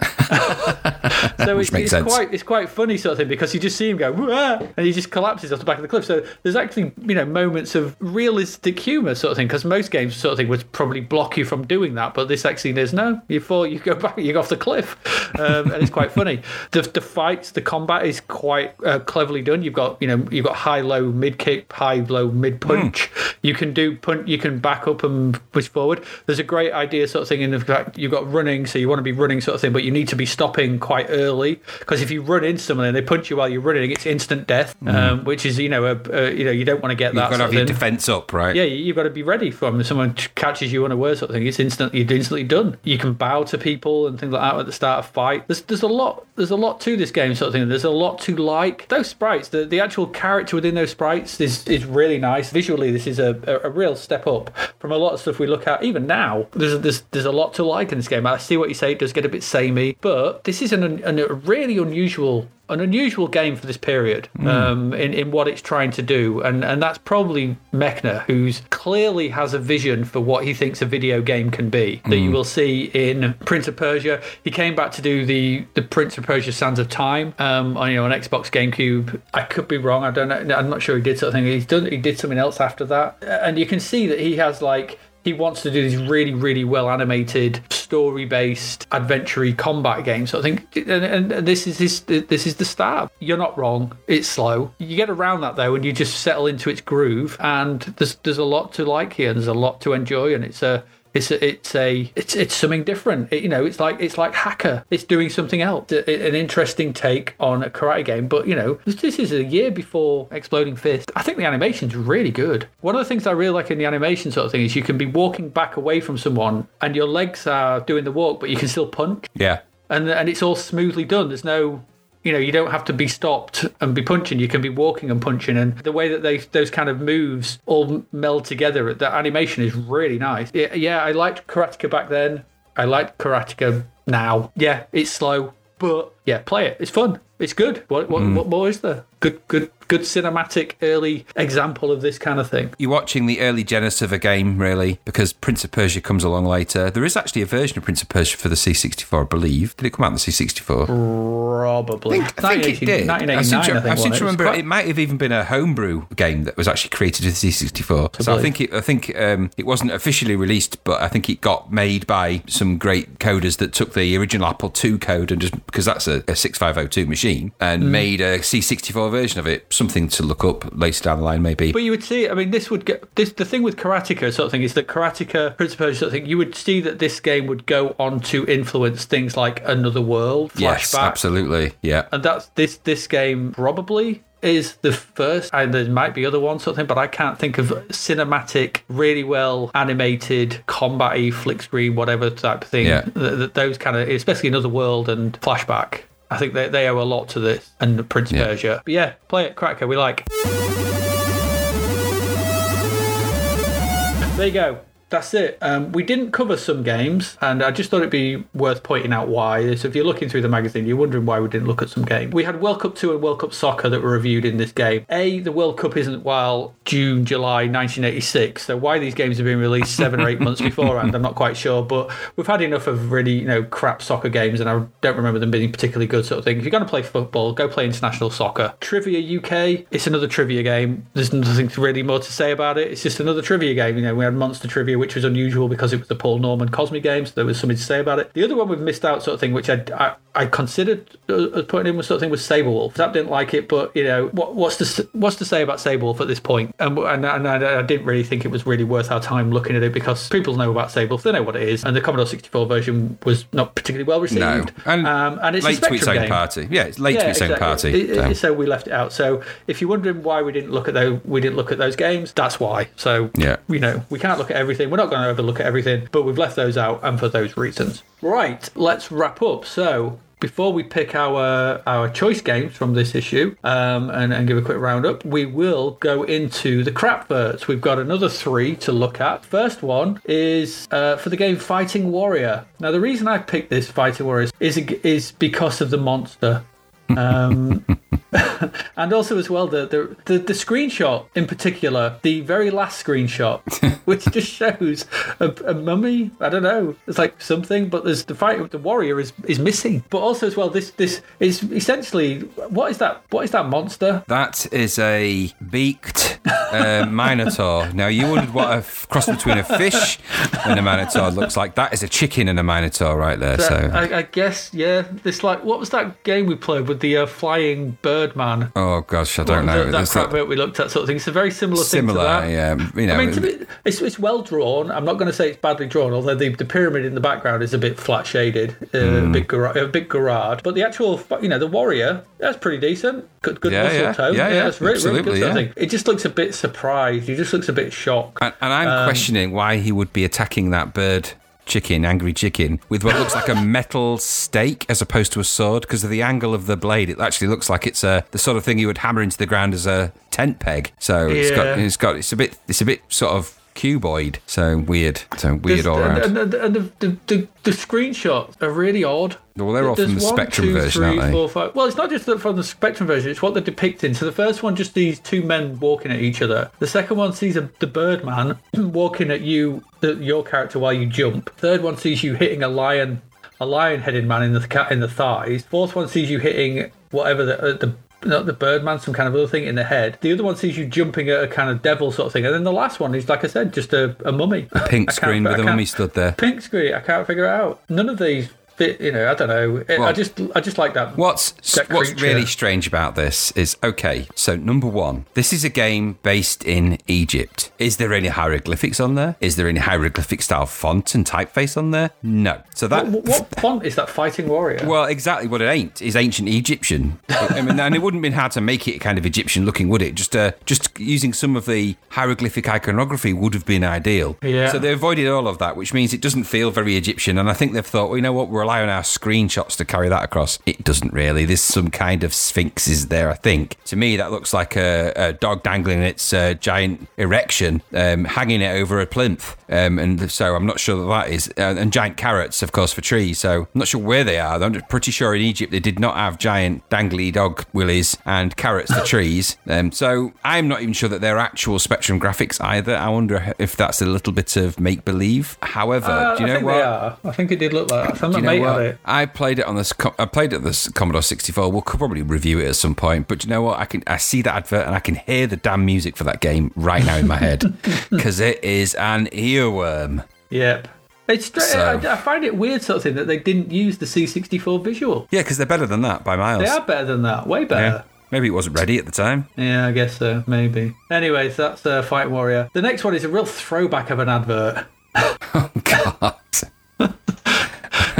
so it's, makes it's sense. quite it's quite funny sort of thing because you just see him go and he just collapses off the back of the cliff. So there's actually you know moments of realistic humour sort of thing because most games sort of thing would probably block you from doing that, but this actually there's no you fall you go back you go off the cliff, um, and it's quite funny. The the fights the combat is quite uh, cleverly done. You've got you know you've got high low mid kick high low mid punch. You can do punch you can back up and push forward. There's a great idea sort of thing in the fact you've got running, so you want to be running sort of thing, but you need to be stopping quite early because if you run into someone and they punch you while you're running, it's instant death, um, which is you know a, a, you know you don't want to get You've that got to have your thing. defense up, right? Yeah, you've got to be ready for them. Um, if someone catches you unaware, sort of thing, it's instantly instantly done. You can bow to people and things like that at the start of fight. There's there's a lot there's a lot to this game, sort of thing. There's a lot to like. Those sprites, the, the actual character within those sprites is is really nice. Visually, this is a, a, a real step up from a lot of stuff we look at. Even now, there's there's there's a lot to like in this game. I see what you say; it does get a bit samey, but this is an, an a really unusual an unusual game for this period um, in, in what it's trying to do. And, and that's probably Mechner, who's clearly has a vision for what he thinks a video game can be, that you will see in Prince of Persia. He came back to do the, the Prince of Persia Sands of Time um, on, you know, on Xbox GameCube. I could be wrong. I don't know. I'm not sure he did something. He's done, he did something else after that. And you can see that he has like, he wants to do these really, really well animated, story based, adventure combat games. So I think, and, and this is this this is the start. You're not wrong. It's slow. You get around that though, and you just settle into its groove. And there's there's a lot to like here. and There's a lot to enjoy, and it's a it's a, it's a it's it's something different. It, you know, it's like it's like Hacker. It's doing something else. It- an interesting take on a karate game. But you know, this, this is a year before Exploding Fist. I think the animation's really good. One of the things I really like in the animation sort of thing is you can be walking back away from someone and your legs are doing the walk, but you can still punch, Yeah. and and it's all smoothly done. There's no you know, you don't have to be stopped and be punching. You can be walking and punching, and the way that they those kind of moves all meld together, that animation is really nice. Yeah, yeah I liked Karateka back then. I like Karateka now. Yeah, it's slow, but yeah, play it. It's fun. It's good. What what, hmm. what more is there? Good good good cinematic early example of this kind of thing. You're watching the early genesis of a game, really, because Prince of Persia comes along later. There is actually a version of Prince of Persia for the C64, I believe. Did it come out on the C64? Probably. I think it did. I 1989, seem I to, think, I seem to it? It remember quite- it might have even been a homebrew game that was actually created with the C64. So I think it, I think um, it wasn't officially released, but I think it got made by some great coders that took the original Apple II code and just because that's a, a 6502 machine and Mm. made a C64 version of it. Something to look up later down the line, maybe. But you would see, I mean, this would get this. The thing with Karateka sort of thing is that Karateka, Prince of Persia sort of thing, you would see that this game would go on to influence things like Another World, Flashback, yes, absolutely. Yeah. and that's this. This game probably is the first, and there might be other ones, sort of but I can't think of cinematic, really well animated, combat-y, flick screen, whatever type of thing. Yeah. Th- th- those kind of, especially Another World and Flashback. I think they, they owe a lot to this and Prince Yeah. Persia. But yeah, play it, Cracker. We like. There you go. That's it. Um, we didn't cover some games, and I just thought it'd be worth pointing out why. So if you're looking through the magazine, you're wondering why we didn't look at some games. We had World Cup 2 and World Cup Soccer that were reviewed in this game. A, the World Cup isn't while June, July 1986, so why these games have been released seven or eight months beforehand, I'm not quite sure. But we've had enough of really, you know, crap soccer games, and I don't remember them being particularly good sort of thing. If you're going to play football, go play international soccer. Trivia UK, it's another trivia game. There's nothing really more to say about it. It's just another trivia game. You know, we had Monster Trivia, which was unusual because it was the Paul Norman Cosmi game, so there was something to say about it. The other one we've missed out sort of thing, which I, I, I considered uh, putting in was sort of thing was Sabre Wulf. Zap didn't like it, but you know, what, what's to what's to say about Sabre Wulf at this point? And, and, and I, I didn't really think it was really worth our time looking at it because people know about Sabre Wulf, they know what it is, and the Commodore 64 version was not particularly well received. No. And, um, and it's late to its own game. party. Yeah, it's late to its own party. It- so. it- so we left it out. So if you're wondering why we didn't look at those, we didn't look at those games. That's why. So Yeah. you know, we can't look at everything. We're not going to overlook at everything, but we've left those out, and for those reasons. Right. Let's wrap up. So. Before we pick our our choice games from this issue um, and, and give a quick roundup, we will go into the crapverts. We've got another three to look at. First one is uh, for the game Fighting Warrior. Now, the reason I picked this Fighting Warrior is is because of the monster. Um, and also as well the, the the the screenshot in particular, the very last screenshot, which just shows a, a mummy. I don't know. It's like something, but there's the fight. The warrior is is missing. But also as well, this this is essentially what is that? What is that monster? That is a beaked uh, minotaur. Now, you wondered what a f- cross between a fish and a minotaur looks like. That is a chicken and a minotaur right there. So, I, I guess yeah. This like what was that game we played with the uh, flying bird man? oh gosh, I don't know. That, that crap that we looked at sort of thing. It's a very similar, thing to similar, that. yeah. You know, I mean, be, it's, it's well drawn. I'm not going to say it's badly drawn, although the, the pyramid in the background is a bit flat shaded, uh, Hmm. a bit gar- a bit garage. But the actual, you know, the warrior that's pretty decent. Good, good Yeah, muscle yeah. tone. Yeah, yeah, it's really, really good. absolutely, sort of yeah. thing. It just looks a bit surprised. He just looks a bit shocked. and, and I'm Um, questioning why he would be attacking that bird chicken, angry chicken, with what looks like a metal stake as opposed to a sword because of the angle of the blade. It actually looks like it's a the sort of thing you would hammer into the ground as a tent peg. So it's got it's got it's a bit it's a bit sort of cuboid. So weird. So weird all around. and, and, and the, the, the, the screenshots are really odd. Well, they're all from the one, Spectrum two, version, aren't they? four, five- Well, it's not just that from the Spectrum version; it's what they're depicting. So the first one, just these two men walking at each other. The second one sees a, the Birdman walking at you, the, your character, while you jump. Third one sees you hitting a lion, a lion-headed man in the in the thighs. Fourth one sees you hitting whatever the uh, the not the Birdman, some kind of other thing in the head. The other one sees you jumping at a kind of devil sort of thing, and then the last one is, like I said, just a, a mummy. A pink screen with a mummy stood there. Pink screen. I can't figure it out. None of these. You know, I don't know. I just, I just like that. What's that what's really strange about this is okay. So number one, this is a game based in Egypt. Is there any hieroglyphics on there? Is there any hieroglyphic style font and typeface on there? No. So that What, what font is that? Fighting Warrior. well, exactly what it ain't is ancient Egyptian. I mean, and it wouldn't have been hard to make it kind of Egyptian looking, would it? Just uh, just using some of the hieroglyphic iconography would have been ideal. Yeah. So they avoided all of that, which means it doesn't feel very Egyptian. And I think they've thought, well, you know what, we'll rely on our screenshots to carry that across. It doesn't really. There's some kind of sphinxes there, I think. To me, that looks like a, a dog dangling its uh, giant erection, um, hanging it over a plinth. Um, and so I'm not sure that that is. Uh, and giant carrots, of course, for trees. So I'm not sure where they are. I'm pretty sure in Egypt they did not have giant dangly dog willies and carrots for trees. Um, so I'm not even sure that they're actual Spectrum graphics either. I wonder if that's a little bit of make believe. However, Uh, do you I know think what? they are. I think it did look like that. Some Do you know it. I played it on this. I played it on this Commodore 64. We'll probably review it at some point. But you know what? I can. I see that advert and I can hear the damn music for that game right now in my head because it is an earworm. Yep. It's stra- So- I, I find it weird, sort of thing, that they didn't use the C64 visual. Yeah, because they're better than that by miles. They are better than that. Way Yeah. better. Maybe it wasn't ready at the time. Yeah, I guess so. Maybe. Anyways, that's uh, Fight Warrior. The next one is a real throwback of an advert. Oh God.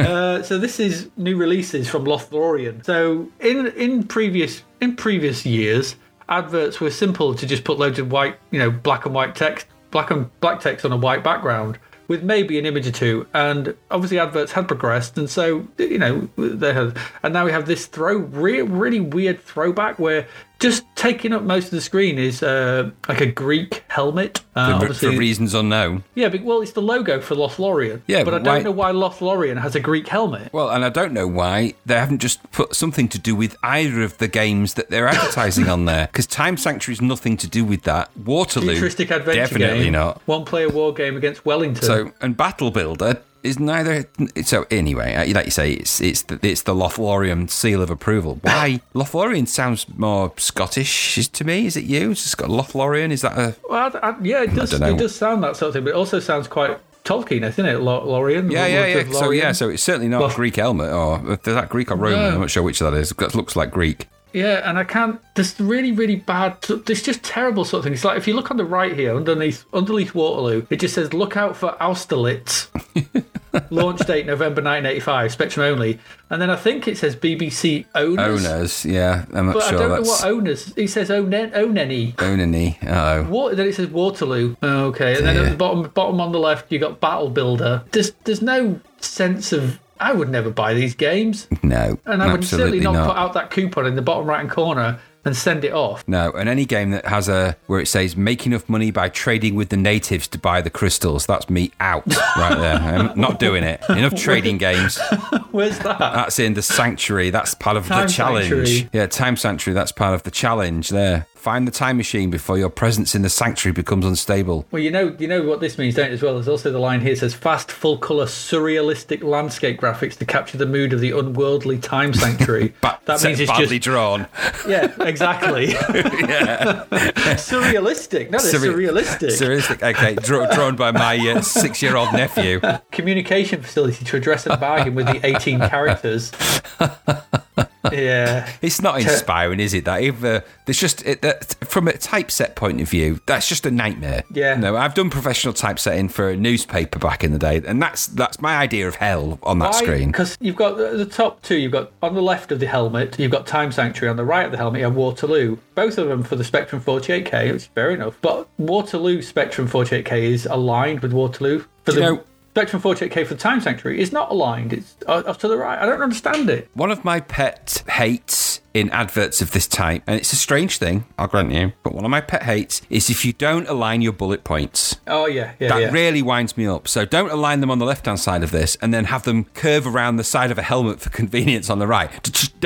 Uh, so this is new releases from Lothlorien. So in in previous in previous years, adverts were simple to just put loads of white, you know, black and white text, black and black text on a white background with maybe an image or two. And obviously, adverts had progressed, and so you know they had. And now we have this throw, re- really weird throwback where just taking up most of the screen is uh, like a Greek helmet. Uh, For, for reasons unknown. yeah, but, well, it's the logo for Lothlorien. Yeah, but I don't why- know why Lothlorien has a Greek helmet. Well, and I don't know why they haven't just put something to do with either of the games that they're advertising on there. Because Time Sanctuary's nothing to do with that. Waterloo, futuristic adventure definitely game. not. One player war game against Wellington. So, and Battle Builder is neither. So anyway, uh, like you say, it's it's the, it's the Lothlorien seal of approval. Why Lothlorien sounds more Scottish to me? Is it you? It's just got Lothlorien. Is that a? well, I, I, yeah, it does. It does sound that sort of thing, but it also sounds quite Tolkien, isn't it? Lo- Lorien. Yeah, yeah, yeah. So yeah, so it's certainly not Well- Greek helmet, or is that Greek or Roman? No. I'm not sure which that is. That looks like Greek. Yeah, and I can't. There's really, really bad. There's just terrible sort of things. Like if you look on the right here, underneath underneath Waterloo, it just says "Look out for Austerlitz." Launch date November 1985, Spectrum only, and then I think it says BBC owners. Owners, yeah. I'm not But I sure don't that's know what owners. It says onen oneni. Onany. Oh. Water, then it says Waterloo. Oh, okay, and then at the bottom, bottom on the left, you got Battle Builder. There's, there's no sense of. I would never buy these games, No, and I would certainly not, not. put out that coupon in the bottom right hand corner and send it off. No, and any game that has a where it says make enough money by trading with the natives to buy the crystals, that's me out right there. I'm not doing it. Enough trading games. Where's that? That's in the sanctuary. That's part of Time the challenge. Sanctuary. Yeah, time sanctuary. That's part of the challenge. There. Find the time machine before your presence in the sanctuary becomes unstable. Well, you know, you know what this means, don't you? As well, there's also the line here says fast, full color, surrealistic landscape graphics to capture the mood of the unworldly time sanctuary. But that means it's badly just drawn. yeah, exactly. yeah, surrealistic, not Surre- surrealistic. Surrealistic. Okay, draw, drawn by my uh, six-year-old nephew. Communication facility to address and bargain with the 18 characters. Yeah. It's not inspiring, is it? That if uh, there's just it, that, from a typeset point of view, that's just a nightmare. Yeah. No, I've done professional typesetting for a newspaper back in the day, and that's that's my idea of hell on that screen. Because you've got the the top two, you've got on the left of the helmet, you've got Time Sanctuary. On the right of the helmet, you have Waterloo. Both of them for the Spectrum 48K, which is fair enough. But Waterloo Spectrum 48K is aligned with Waterloo. For the know- Spectrum 48K for the Time Sanctuary is not aligned. It's uh, off to the right. I don't understand it. One of my pet hates in adverts of this type, and it's a strange thing, I'll grant you, but one of my pet hates is if you don't align your bullet points. Oh, yeah, yeah, That yeah. really winds me up. So don't align them on the left hand side of this and then have them curve around the side of a helmet for convenience on the right.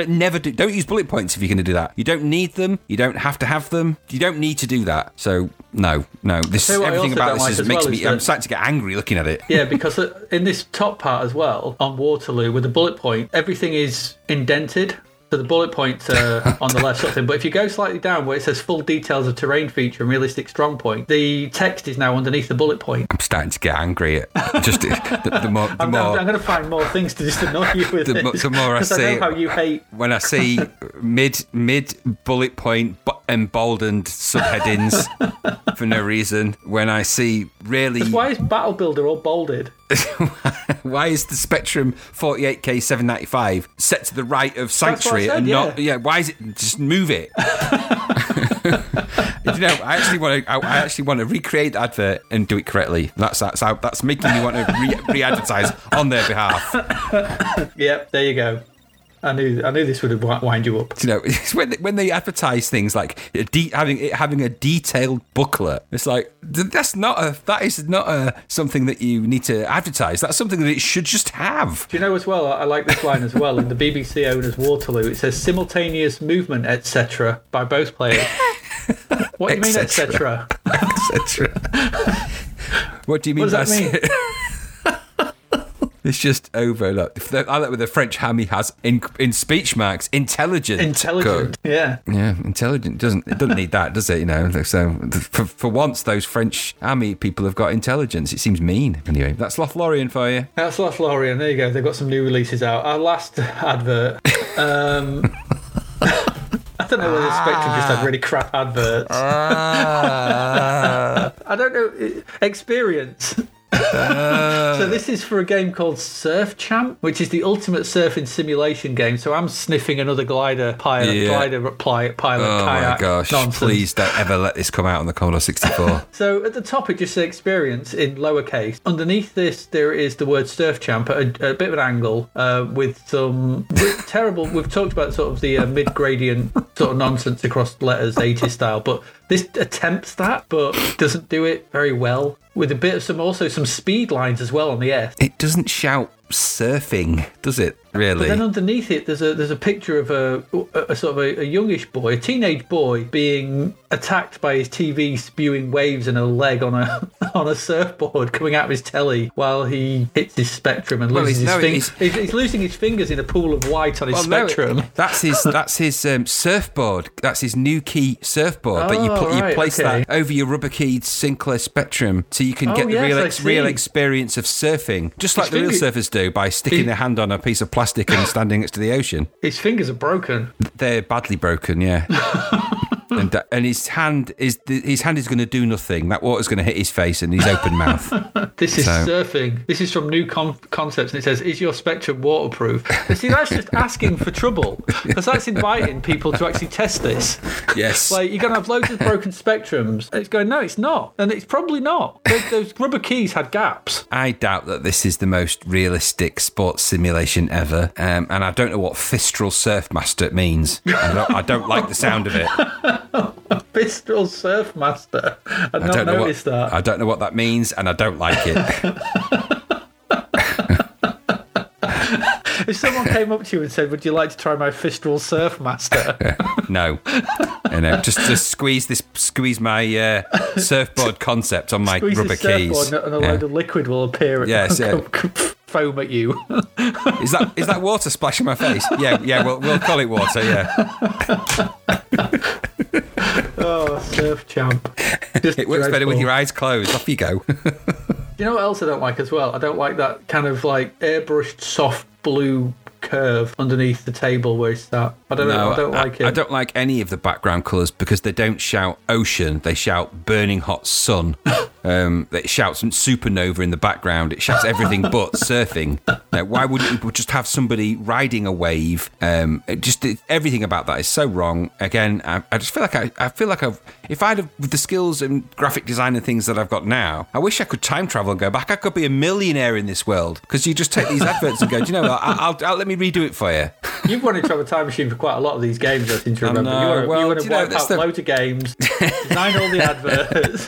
Never do. Don't use bullet points if you're going to do that. You don't need them. You don't have to have them. You don't need to do that. So no, no. This tell you what I everything about this like is, makes well me. I'm starting to get angry looking at it. Yeah, because uh, in this top part as well, on Waterloo with the bullet point, everything is indented. So the bullet points are on the left sort of thing. But if you go slightly down where it says full details of terrain feature and realistic strong point, the text is now underneath the bullet point. I'm starting to get angry at just the, the more. The I'm, more I'm, going to find more things to just annoy you with. The this, the more I see know how you hate. when I see mid mid bullet point emboldened subheadings for no reason, when I see really Why is Battle Builder all bolded? Why is the Spectrum 48K 795 set to the right of Sanctuary said, and not yeah. yeah? Why is it just move it? you know, I actually want to. I, I actually want to recreate the advert and do it correctly. That's that's how, that's making me want to re, re-advertise on their behalf. Yep, there you go. I knew I knew this would have wi- wind you up. You know, it's when they, when they advertise things like de- having it having a detailed booklet, it's like that's not a that is not a something that you need to advertise. That's something that it should just have. Do you know as well? I like this line as well. In the BBC owners Waterloo, it says simultaneous movement, etc. by both players. What do you mean, Et etc.? etc. what do you mean? What does that s- It's just over. Look, if the- I like with the French hammy has in in speech marks intelligent. Intelligent. Yeah. Yeah, intelligent doesn't it doesn't need that, does it? You know, so for, for once, those French army people have got intelligence. It seems mean. Anyway, that's Lothlorien for you. That's Lothlorien. There you go. They've got some new releases out. Our last advert. Um, I don't know whether Spectrum just had really crap adverts. I don't know. Experience. So this is for a game called Surf Champ, which is the ultimate surfing simulation game. So I'm sniffing another glider pilot, Yeah. glider pli- pilot Oh my gosh! nonsense. Please don't ever let this come out on the Commodore 64. So at the top, it just says experience in lowercase. Underneath this, there is the word surf champ at a, a bit of an angle uh, with some with terrible. We've talked about sort of the uh, mid gradient sort of nonsense across letters, 80s style, but this attempts that, but doesn't do it very well. With a bit of some also some speed lines as well on the S. it doesn't shout surfing, does it? Really? But then underneath it, there's a there's a picture of a, a, a sort of a, a youngish boy, a teenage boy, being attacked by his TV spewing waves and a leg on a on a surfboard coming out of his telly while he hits his Spectrum and Well, loses his no, fingers. he's- He's, he's losing his fingers in a pool of white on his Well, no, Spectrum. that's his. That's his um, surfboard. That's his new key surfboard. but you Oh, put you place okay. that over your rubber keyed Sinclair Spectrum, so you can Oh, get the real ex- real experience of surfing, just like the real surfers do by sticking He- their hand on a piece of plastic and standing next to the ocean. His fingers are broken. They're badly broken, yeah. and that- and his hand is his hand is going to do nothing. That water's going to hit his face and his open mouth. This is So- surfing. This is from New Con- Concepts, and it says, "Is your Spectrum waterproof?" But see, that's just asking for trouble, because that's inviting people to actually test this. Yes. Like you're gonna have loads of broken spectrums. And it's going, no, it's not, and it's probably not. Those, those rubber keys had gaps. I doubt that this is the most realistic sports simulation ever, um, and I don't know what Fistral Surfmaster means. I don't, I don't like the sound of it. Fistral Surfmaster. I'd I not don't know what that. I don't know what that means, and I don't like it. If someone came up to you and said, "Would you like to try my Fistral Surfmaster?" no, you know, just to squeeze this, squeeze my uh, surfboard concept on my Squeeze rubber keys. and a Yeah. load of liquid will appear. At Yes, yeah. foam at you. Is that is that water splashing my face? Yeah, yeah. We'll we'll call it water. Yeah, surf champ. Just it works better with your eyes closed. Off you go. You know what else I don't like as well? I don't like that kind of like airbrushed soft blue curve underneath the table where it's that. I don't know. I don't like it. I don't like any of the background colours because they don't shout ocean. They shout burning hot sun. um, it shouts supernova in the background. It shouts everything but surfing. Now, why wouldn't you just have somebody riding a wave? Um, just it, everything about that is so wrong. Again, I, I just feel like I, I feel like I've if I'd have with the skills and graphic design and things that I've got now, I wish I could time travel and go back. I could be a millionaire in this world because you just take these adverts and go, do you know what? I'll, I'll, I'll let me redo it for you. You've wanted to have a time machine for quite a lot of these games, I seem to remember. know. You want to, Well, you want to you know, wipe out the- loads of games, design all the adverts.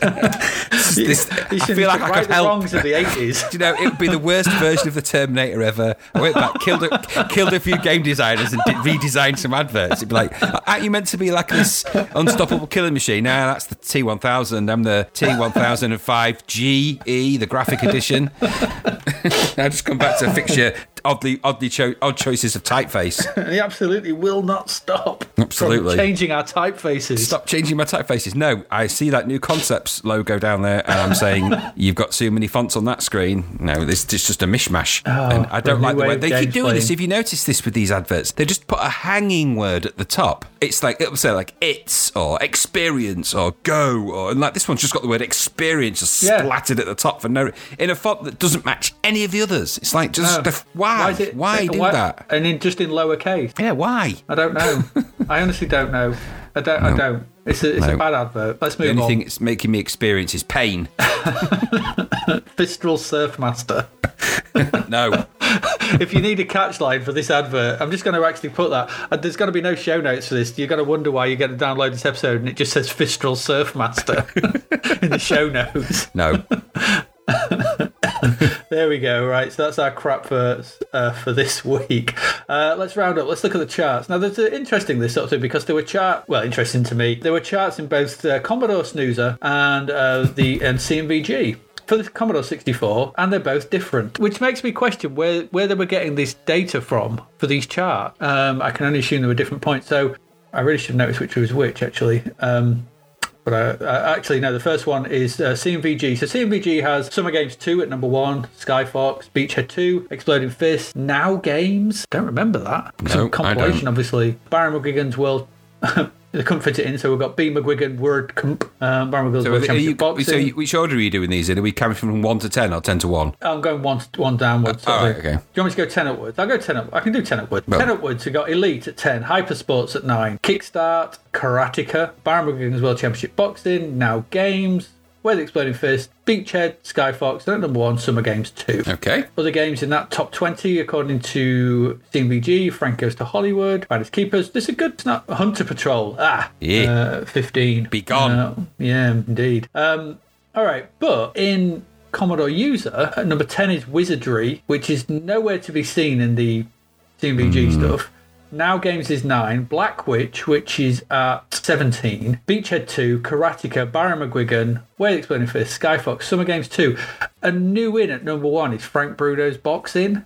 This- you I should feel like I could the help. wrongs of the 80s. Do you know, it would be the worst version of the Terminator ever. I went back, killed a, killed a few game designers, and did, redesigned some adverts. It'd be like, aren't you meant to be like this unstoppable killing machine? No, that's the T1000. I'm the T1005 GE, the graphic edition. I just come back to fix your oddly oddly cho- odd choices of typeface. He absolutely will not stop. Absolutely. Changing our typefaces. Stop changing my typefaces. No, I see that new concepts logo down there, and I'm saying you've got too many fonts on that screen. No, this is just a mishmash, oh, and I don't Oh, like the way they keep doing this. If you notice this with these adverts, they just put a hanging word at the top. It's like it'll say like it's or experience or go or and like this one's just got the word experience just Yeah. splattered at the top for no in a font that doesn't match any of the others. It's like just No. the, why is it- why do that? And in, just in lowercase. Yeah, why? I don't know. I honestly don't know. I don't. I don't. It's a, it's No. a bad advert. Let's The move only on. thing it's making me experience is pain. Fistral Surfmaster. No. if you need a catch line for this advert, I'm just going to actually put that. Uh, there's going to be no show notes for this. You're going to wonder why you're going to download this episode and it just says Fistral Surfmaster in the show notes. No. There we go. Right, so that's our crap for uh, for this week. Uh, let's round up. Let's look at the charts. Now, there's uh, interesting this sort of because there were chart. Well, interesting to me. There were charts in both uh, Commodore Snoozer and uh, the and CMVG. For the Commodore 64, and they're both different, which makes me question where, where they were getting this data from for these charts. Um, I can only assume there were different points. So I really should have noticed which was which, actually. Um, but I, I actually no. The first one is uh, CMVG. So CMVG has Summer Games Two at number one, Sky Fox, Beachhead Two, Exploding Fist, Now Games. Don't remember that. Some No, I compilation, obviously. Barry McGuigan's World. they couldn't fit it in, so we've got B McGuigan Word Comp. Um, Barry McGuigan's So, World are you, Championship Boxing. so you- which order are you doing these in? Are we coming from 1 to 10 or 10 to 1? I'm going one one downwards. Uh, all sort right, okay. Do you want me to go ten upwards? I'll go ten up. I can do ten upwards. Well- ten upwards. We've got Elite at ten, Hypersports at nine, Kickstart, Karateka, Barry McGuigan's World Championship Boxing, Now Games, Where the Exploding Fist, Beachhead, Sky Fox, and at number one, Summer Games two. Okay. Other games in that top 20, according to CMVG, Frank Goes to Hollywood, Finders Keepers. This is a good, not Hunter Patrol. Ah, Yeah. uh, 15. Be gone. Uh, yeah, indeed. Um, all right, but in Commodore User, at number 10 is Wizardry, which is nowhere to be seen in the CMVG Hmm. stuff. Now Games is 9, Blackwyche, which is at 17, Beachhead 2, Karateka, Barry McGuigan, the Exploding Fist, Skyfox, Summer Games 2. A new win at number 1 is Frank Bruno's Boxing.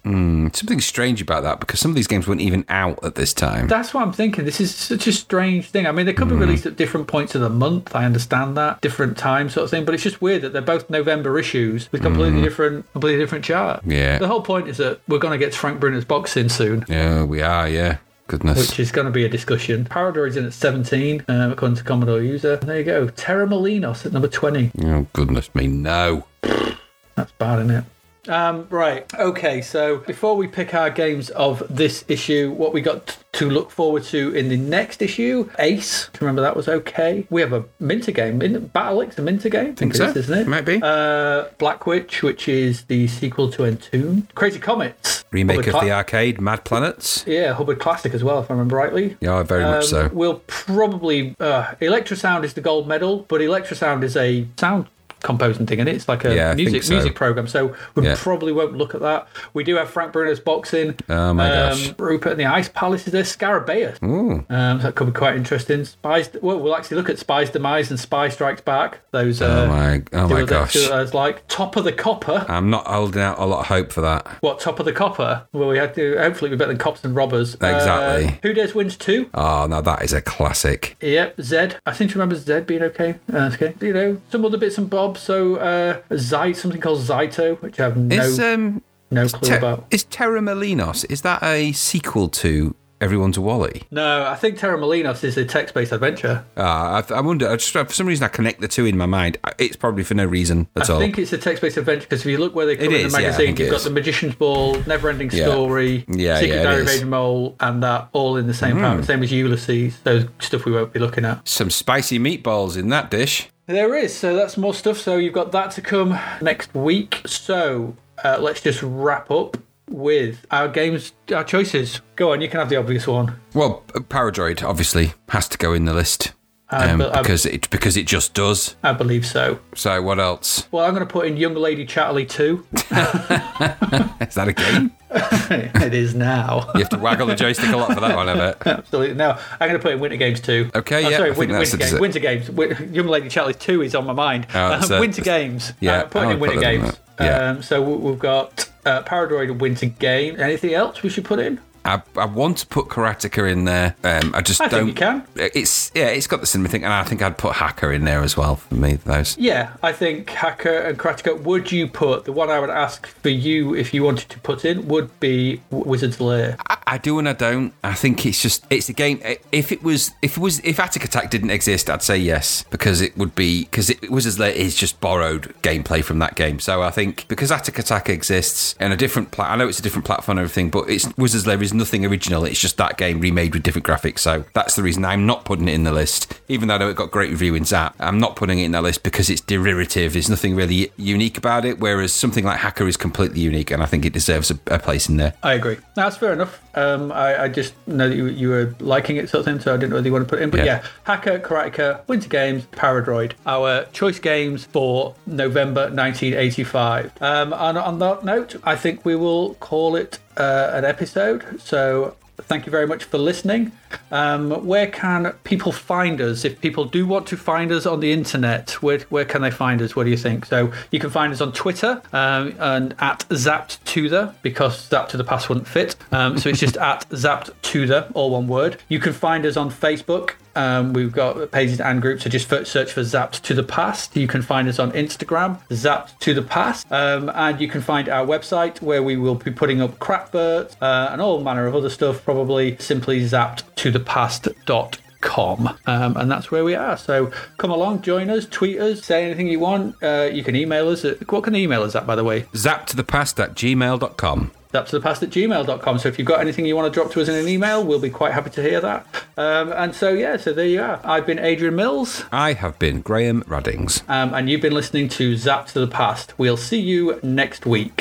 Something strange about that because some of these games weren't even out at this time. That's what I'm thinking. This is such a strange thing. I mean, they could Hmm. be released at different points of the month. I understand that, different times, sort of thing. But it's just weird that they're both November issues with completely different, completely different chart. Hmm. Yeah. The whole point is that we're going to get to Frank Bruno's boxing soon, Yeah, we are, yeah. Goodness. which is going to be a discussion. Paradroid is in at 17, um, according to Commodore User. There you go. Terrormolinos at number 20. oh, goodness me, no. That's bad, isn't it? Um, right. Okay. So before we pick our games of this issue, what we got to look forward to in the next issue, Ace. Remember that was okay? We have a Minter game. Min- Batalyx, a Minter game. I think, so. is, isn't it? Might be. Uh, Blackwyche, which is the sequel to Entomb. Crazy Comets. Remake Hubbard of Cla- the arcade, Mad Planets. Yeah, Hubbard Classic as well, if I remember rightly. Yeah, very much Um, so. We'll probably uh, Electrosound is the gold medal, but Electrosound is a sound composing thing, and it? it's like a Yeah, music so. music program. So we Yeah. probably won't look at that. We do have Frank Bruno's boxing. Oh my gosh. Rupert and the Ice Palace is there. Scarabaeus. Ooh. Um, so that could be quite interesting. Spies. Well, we'll actually look at Spy's Demise and Spy Strikes Back. Those. Oh Uh, my, oh my gosh. those like Top of the Copper. I'm not holding out a lot of hope for that. What Top of the Copper? Well, we had to. Hopefully, we're better than Cops and Robbers. Exactly. Uh, Who Dares Wins Two. Oh, now that is a classic. Yep, Zed. I seem to remember Zed being okay. Uh, okay. You know, some other bits and bobs. So, uh, Zy, something called Zyto, which I have no, Is um no clue Ter- about. is Terrormolinos, is that a sequel to Everyone's a Wally? No, I think Terrormolinos is a text based adventure. Uh, I, I wonder, I just, for some reason I connect the two in my mind. It's probably for no reason at I all. I think it's a text based adventure because if you look where they cover is, the magazine, think you've got the Magician's Ball, Never Ending Yeah. Story, Yeah, Secret yeah, Diary of. Adrian Mole, and that all in the same part, same as Ulysses. Those stuff we won't be looking at. Some spicy meatballs in that dish. There is, so that's more stuff. So you've got that to come next week. So uh, let's just wrap up with our games, our choices. Go on, you can have the obvious one. Well, Paradroid obviously has to go in the list. Um, be- because it because it just does. I believe so. So what else? Well, I'm going to put in Young Lady Chatterley 2. Is that a game? it is now. You have to waggle the joystick a lot for that one, I bet. Absolutely. No, I'm going to put in Winter Games 2. Okay, Oh, yeah, sorry, Winter, Winter, Games. Winter Games. Win- Young Lady Chatterley 2 is on my mind. Oh, a- Winter Games. yeah, Uh, putting in Winter put Games. Yeah. Um, so we- we've got uh, Paradroid Winter Game. Anything else we should put in? I, I want to put Karateka in there. Um, I just I don't. think you can. It's yeah, it's got the cinema thing, and I think I'd put Hacker in there as well for me. Those. Yeah, I think Hacker and Karateka. Would you put the one I would ask for you if you wanted to put in would be Wizard's Lair? I, I do and I don't. I think it's just it's a game. If it was if it was if Atic Atac didn't exist, I'd say yes because it would be because it was as late is just borrowed gameplay from that game. So I think because Atic Atac exists and a different pla- I know it's a different platform and everything, but it's Wizards Lair is nothing original. It's just that game remade with different graphics. So that's the reason I'm not putting it in the list. Even though it got great review in Zap, I'm not putting it in that list because it's derivative. There's nothing really unique about it. Whereas something like Hacker is completely unique, and I think it deserves a, a place in there. I agree. That's fair enough. Um, I, I just know that you, you were liking it, sort of thing, so I didn't know whether you want to put it in. But Yeah. yeah, Hacker, Karateka, Winter Games, Paradroid, our choice games for November 1985. Um, and on that note, I think we will call it uh, an episode. So thank you very much for listening. Um, where can people find us? If people do want to find us on the internet, where, where can they find us? What do you think? So you can find us on Twitter um, and at Zapped to the because Zapped to the Past wouldn't fit. Um, so it's just at Zapped to the, all one word. You can find us on Facebook. Um, we've got pages and groups, so just search for Zapped to the Past. You can find us on Instagram, Zapped to the Past, um, and you can find our website where we will be putting up crapvert uh, and all manner of other stuff. Probably simply zapped to the past.com. Um, and that's where we are. So come along, join us, tweet us, say anything you want. Uh, you can email us. At, what can email us at, by the way? Zap to the past at gmail.com. to the past at gmail.com. So if you've got anything you want to drop to us in an email, we'll be quite happy to hear that. Um, and so, yeah, so there you are. I've been Adrian Mills, I have been Graham Ruddings. um, and you've been listening to Zapped to the Past. We'll see you next week.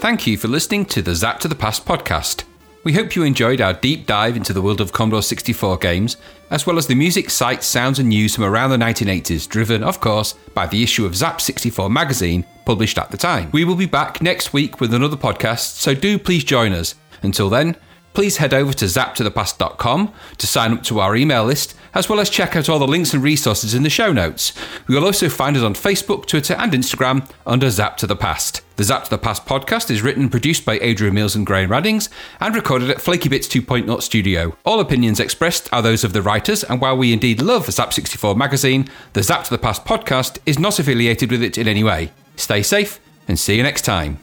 Thank you for listening to the Zap to the Past podcast. We hope you enjoyed our deep dive into the world of Commodore 64 games, as well as the music, sights, sounds, and news from around the 1980s, driven, of course, by the issue of Zap 64 magazine published at the time. We will be back next week with another podcast, so do please join us. Until then, please head over to zappedtothepast.com to sign up to our email list, as well as check out all the links and resources in the show notes. You will also find us on Facebook, Twitter, and Instagram under Zapped to the Past. The Zapped to the Past podcast is written and produced by Adrian Mills and Graham Raddings and recorded at Flaky Bits 2.0 studio. All opinions expressed are those of the writers, and while we indeed love Zap 64 magazine, the Zap to the Past podcast is not affiliated with it in any way. Stay safe and see you next time.